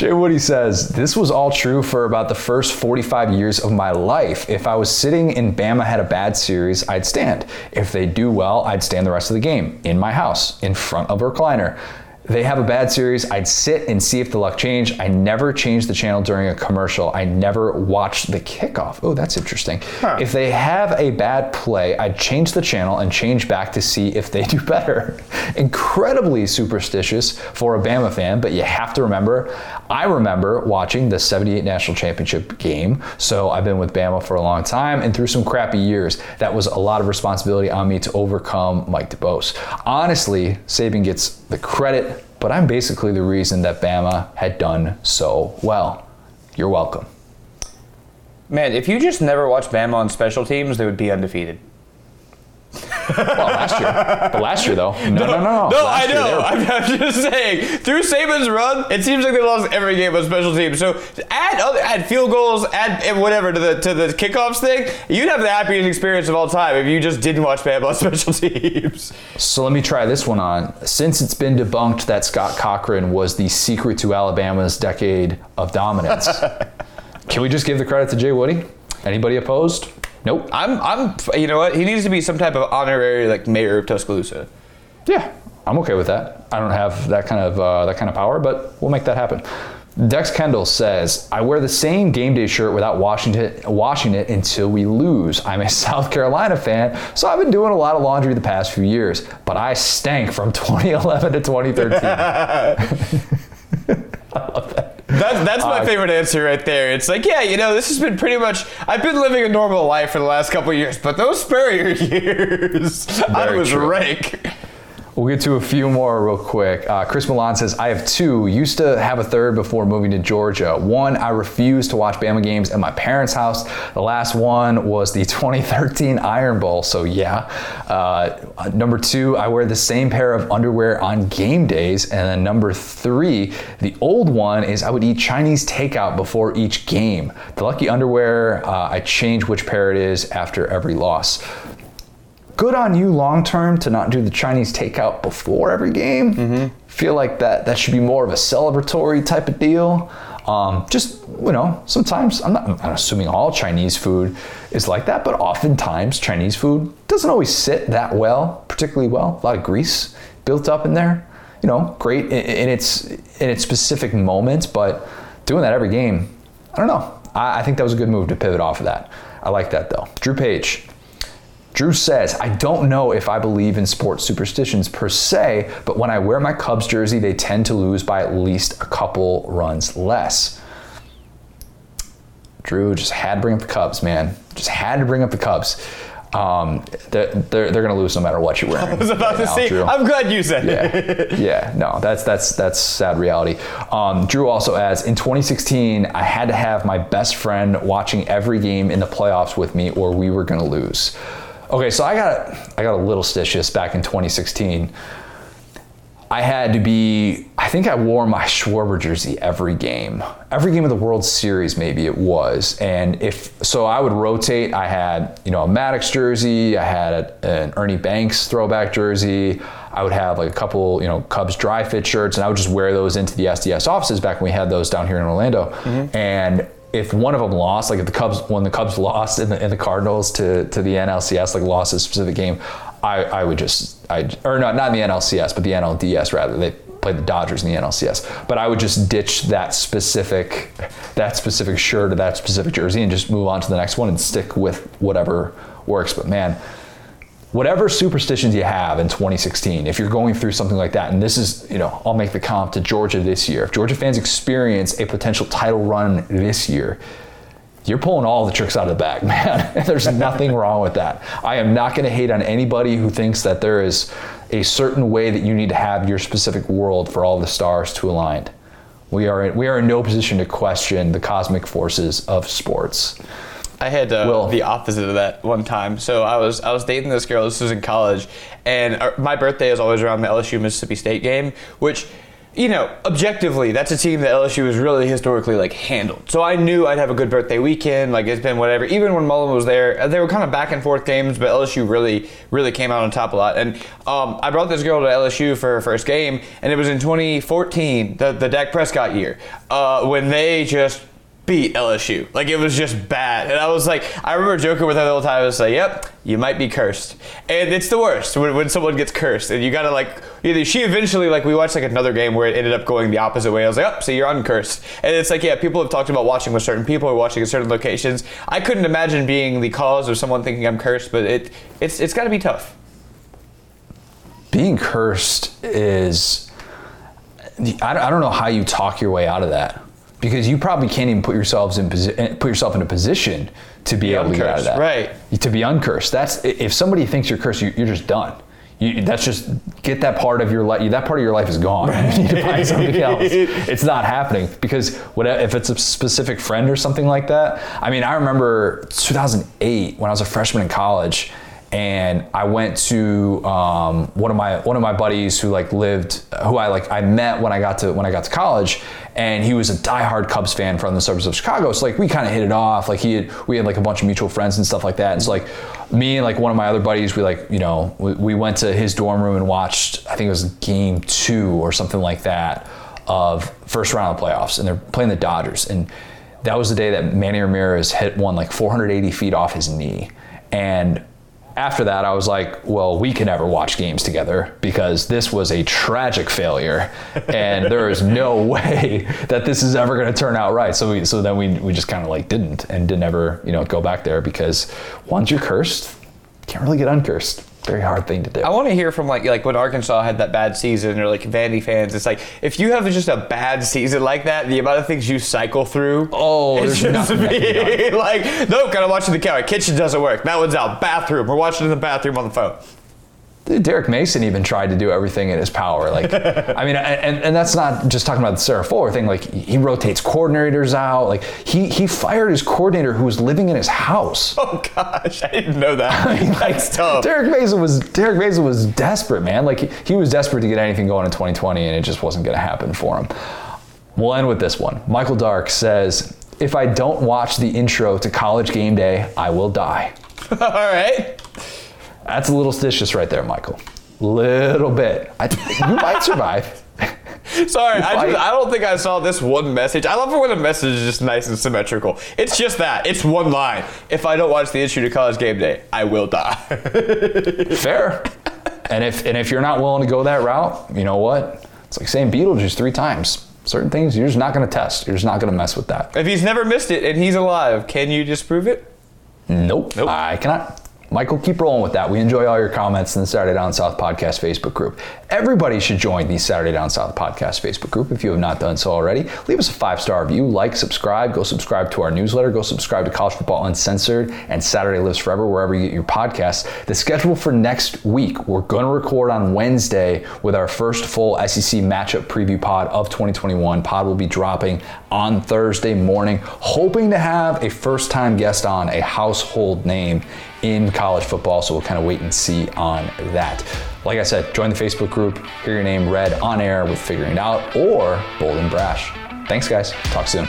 Jay Woody says, This was all true for about the first 45 years of my life. If I was sitting and Bama had a bad series, I'd stand. If they do well, I'd stand the rest of the game in my house, in front of a recliner. They have a bad series, I'd sit and see if the luck changed. I never changed the channel during a commercial. I never watched the kickoff. Oh, that's interesting. If they have a bad play, I'd change the channel and change back to see if they do better. Incredibly superstitious for a Bama fan, but you have to remember, I remember watching the 78 National Championship game. So I've been with Bama for a long time and through some crappy years, that was a lot of responsibility on me to overcome Mike DuBose. Honestly, Saban gets the credit, but I'm basically the reason that Bama had done so well. You're welcome. Man, if you just never watched Bama on special teams, they would be undefeated. Well, last year. But last year, though. No, no, no. No, No, I know. were- I'm, I'm just saying. Through Saban's run, it seems like they lost every game on special teams. So add other, add field goals, add whatever to the to the kickoffs thing. You'd have the happiest experience of all time if you just didn't watch Bama on special teams. So let me try this one on. Since it's been debunked that Scott Cochran was the secret to Alabama's decade of dominance, can we just give the credit to Jay Woody? Anybody opposed? Nope. I'm I'm you know what? He needs to be some type of honorary like mayor of Tuscaloosa. Yeah, I'm okay with that. I don't have that kind of uh, that kind of power, but we'll make that happen. Dex Kendall says, I wear the same game day shirt without washing it, washing it until we lose. I'm a South Carolina fan, so I've been doing a lot of laundry the past few years, but I stank from 2011 to 2013. That's, that's my Uh, favorite answer right there. It's like, yeah, you know, this has been pretty much. I've been living a normal life for the last couple of years, but those Spurrier years, I was true. rank. We'll get to a few more real quick. Uh, Chris Milan says, I have two. Used to have a third before moving to Georgia. One, I refuse to watch Bama games at my parents' house. The last one was the 2013 Iron Bowl. So, yeah. Uh, number two, I wear the same pair of underwear on game days. And then number three, the old one is I would eat Chinese takeout before each game. The lucky underwear, uh, I change which pair it is after every loss good on you long term to not do the Chinese takeout before every game. Feel like that that should be more of a celebratory type of deal. Um, just you know, sometimes I'm not, I'm not assuming all Chinese food is like that, but oftentimes Chinese food doesn't always sit that well, particularly well. A lot of grease built up in there. You know, great in, in its in its specific moments, but doing that every game, I don't know. I, I think that was a good move to pivot off of that. I like that though. Drew Page, Drew says, I don't know if I believe in sports superstitions per se, but when I wear my Cubs jersey, they tend to lose by at least a couple runs less. Drew just had to bring up the Cubs, man. Just had to bring up the Cubs. Um, they're they're, they're going to lose no matter what you're wearing. I was about to now, say, Drew. I'm glad you said it. yeah, yeah, no, that's that's that's sad reality. Um, Drew also adds, in 2016, I had to have my best friend watching every game in the playoffs with me, or we were going to lose. Okay, so I got I got a little stitious back in 2016. I had to be, I think I wore my Schwarber jersey every game. Every game of the World Series, maybe it was. And if, so I would rotate. I had, you know, a Maddux jersey, I had an Ernie Banks throwback jersey. I would have like a couple, you know, Cubs dry fit shirts, and I would just wear those into the SDS offices back when we had those down here in Orlando. Mm-hmm. And if one of them lost, like if the Cubs, when the Cubs lost in the, the Cardinals to, to the NLCS, like lost a specific game, I, I would just, I or not not in the NLCS, but the NLDS rather. They played the Dodgers in the NLCS, but I would just ditch that specific that specific shirt or that specific jersey and just move on to the next one and stick with whatever works. But man, whatever superstitions you have in 2016, if you're going through something like that, and this is, you know, I'll make the comp to Georgia this year. If Georgia fans experience a potential title run this year, you're pulling all the tricks out of the bag, man. There's nothing wrong with that. I am not going to hate on anybody who thinks that there is a certain way that you need to have your specific world for all the stars to align. We are in, we are in no position to question the cosmic forces of sports. I had uh, the opposite of that one time. So I was I was dating this girl. This was in college, and uh, my birthday is always around the LSU Mississippi State game, which. You know, objectively, that's a team that LSU has really historically like handled. So I knew I'd have a good birthday weekend. Like it's been whatever. Even when Mullen was there, uh, they were kind of back and forth games, but LSU really, really came out on top a lot. And um, I brought this girl to LSU for her first game, and it was in 2014, the the Dak Prescott year, uh, when they just beat LSU. Like it was just bad. And I was like, I remember joking with her the whole time. I was like, yep, you might be cursed. And it's the worst when, when someone gets cursed. And you gotta like, either she eventually, like we watched like another game where it ended up going the opposite way. I was like, oh, so you're uncursed. And it's like, yeah, people have talked about watching with certain people or watching at certain locations. I couldn't imagine being the cause of someone thinking I'm cursed, but it it's it's gotta be tough. being cursed is I don't, I don't know how you talk your way out of that because you probably can't even put yourselves in posi- eh, put yourself in a position to be able to get out of that right. to be uncursed that's if somebody thinks you're cursed you, you're just done you, that's just get that part of your life. That part of your life is gone. You need to find something else. It's not happening because what if it's a specific friend or something like that? I mean, I remember 2008 when I was a freshman in college, and I went to um, one of my one of my buddies who like lived who I like I met when I got to when I got to college, and he was a diehard Cubs fan from the suburbs of Chicago. So like we kind of hit it off. Like he had we had like a bunch of mutual friends and stuff like that. And so like me and like one of my other buddies, we like you know we, we went to his dorm room and watched I think it was game two or something like that of first round of playoffs, and they're playing the Dodgers and. That was the day that Manny Ramirez hit one like 480 feet off his knee, and after that, I was like, well, we can never watch games together because this was a tragic failure, and there is no way that this is ever going to turn out right. So we, so then we, we just kind of like didn't and didn't ever, you know, go back there because once you're cursed, you can't really get uncursed. Very hard thing to do. I want to hear from like like when Arkansas had that bad season or like Vandy fans. It's like if you have just a bad season like that, the amount of things you cycle through. Oh, it's there's just nothing like nope, gotta watch in the camera. Kitchen doesn't work. That one's out. Bathroom. We're watching in the bathroom on the phone. Derek Mason even tried to do everything in his power. Like, I mean, and, and that's not just talking about the Sarah Fuller thing. Like, he rotates coordinators out. Like, he he fired his coordinator who was living in his house. Oh gosh, I didn't know that. I mean, like, That's tough. Derek Mason was Derek Mason was desperate, man. Like, he, he was desperate to get anything going in 2020, and it just wasn't going to happen for him. We'll end with this one. Michael Dark says, "If I don't watch the intro to College Game Day, I will die." All right. That's a little stitious right there, Michael. Little bit. I, you might survive. Sorry, I, just, I don't think I saw this one message. I love it when a message is just nice and symmetrical. It's just that. It's one line. If I don't watch the issue to college game day, I will die. Fair. And if and if you're not willing to go that route, you know what? It's like saying Beetlejuice three times. Certain things you're just not going to test. You're just not going to mess with that. if he's never missed it and he's alive, can you disprove it? Nope. Nope. I cannot. Michael, keep rolling with that. We enjoy all your comments in the Saturday Down South Podcast Facebook group. Everybody should join the Saturday Down South Podcast Facebook group if you have not done so already. Leave us a five star review, like, subscribe, go subscribe to our newsletter, go subscribe to College Football Uncensored and Saturday Lives Forever, wherever you get your podcasts. The schedule for next week, we're going to record on Wednesday with our first full SEC matchup preview pod of 2021. Pod will be dropping on Thursday morning, hoping to have a first time guest on, a household name in college football. So we'll kind of wait and see on that. Like I said, join the Facebook group, hear your name read on air with Figuring It Out or Bold and Brash. Thanks, guys. Talk soon.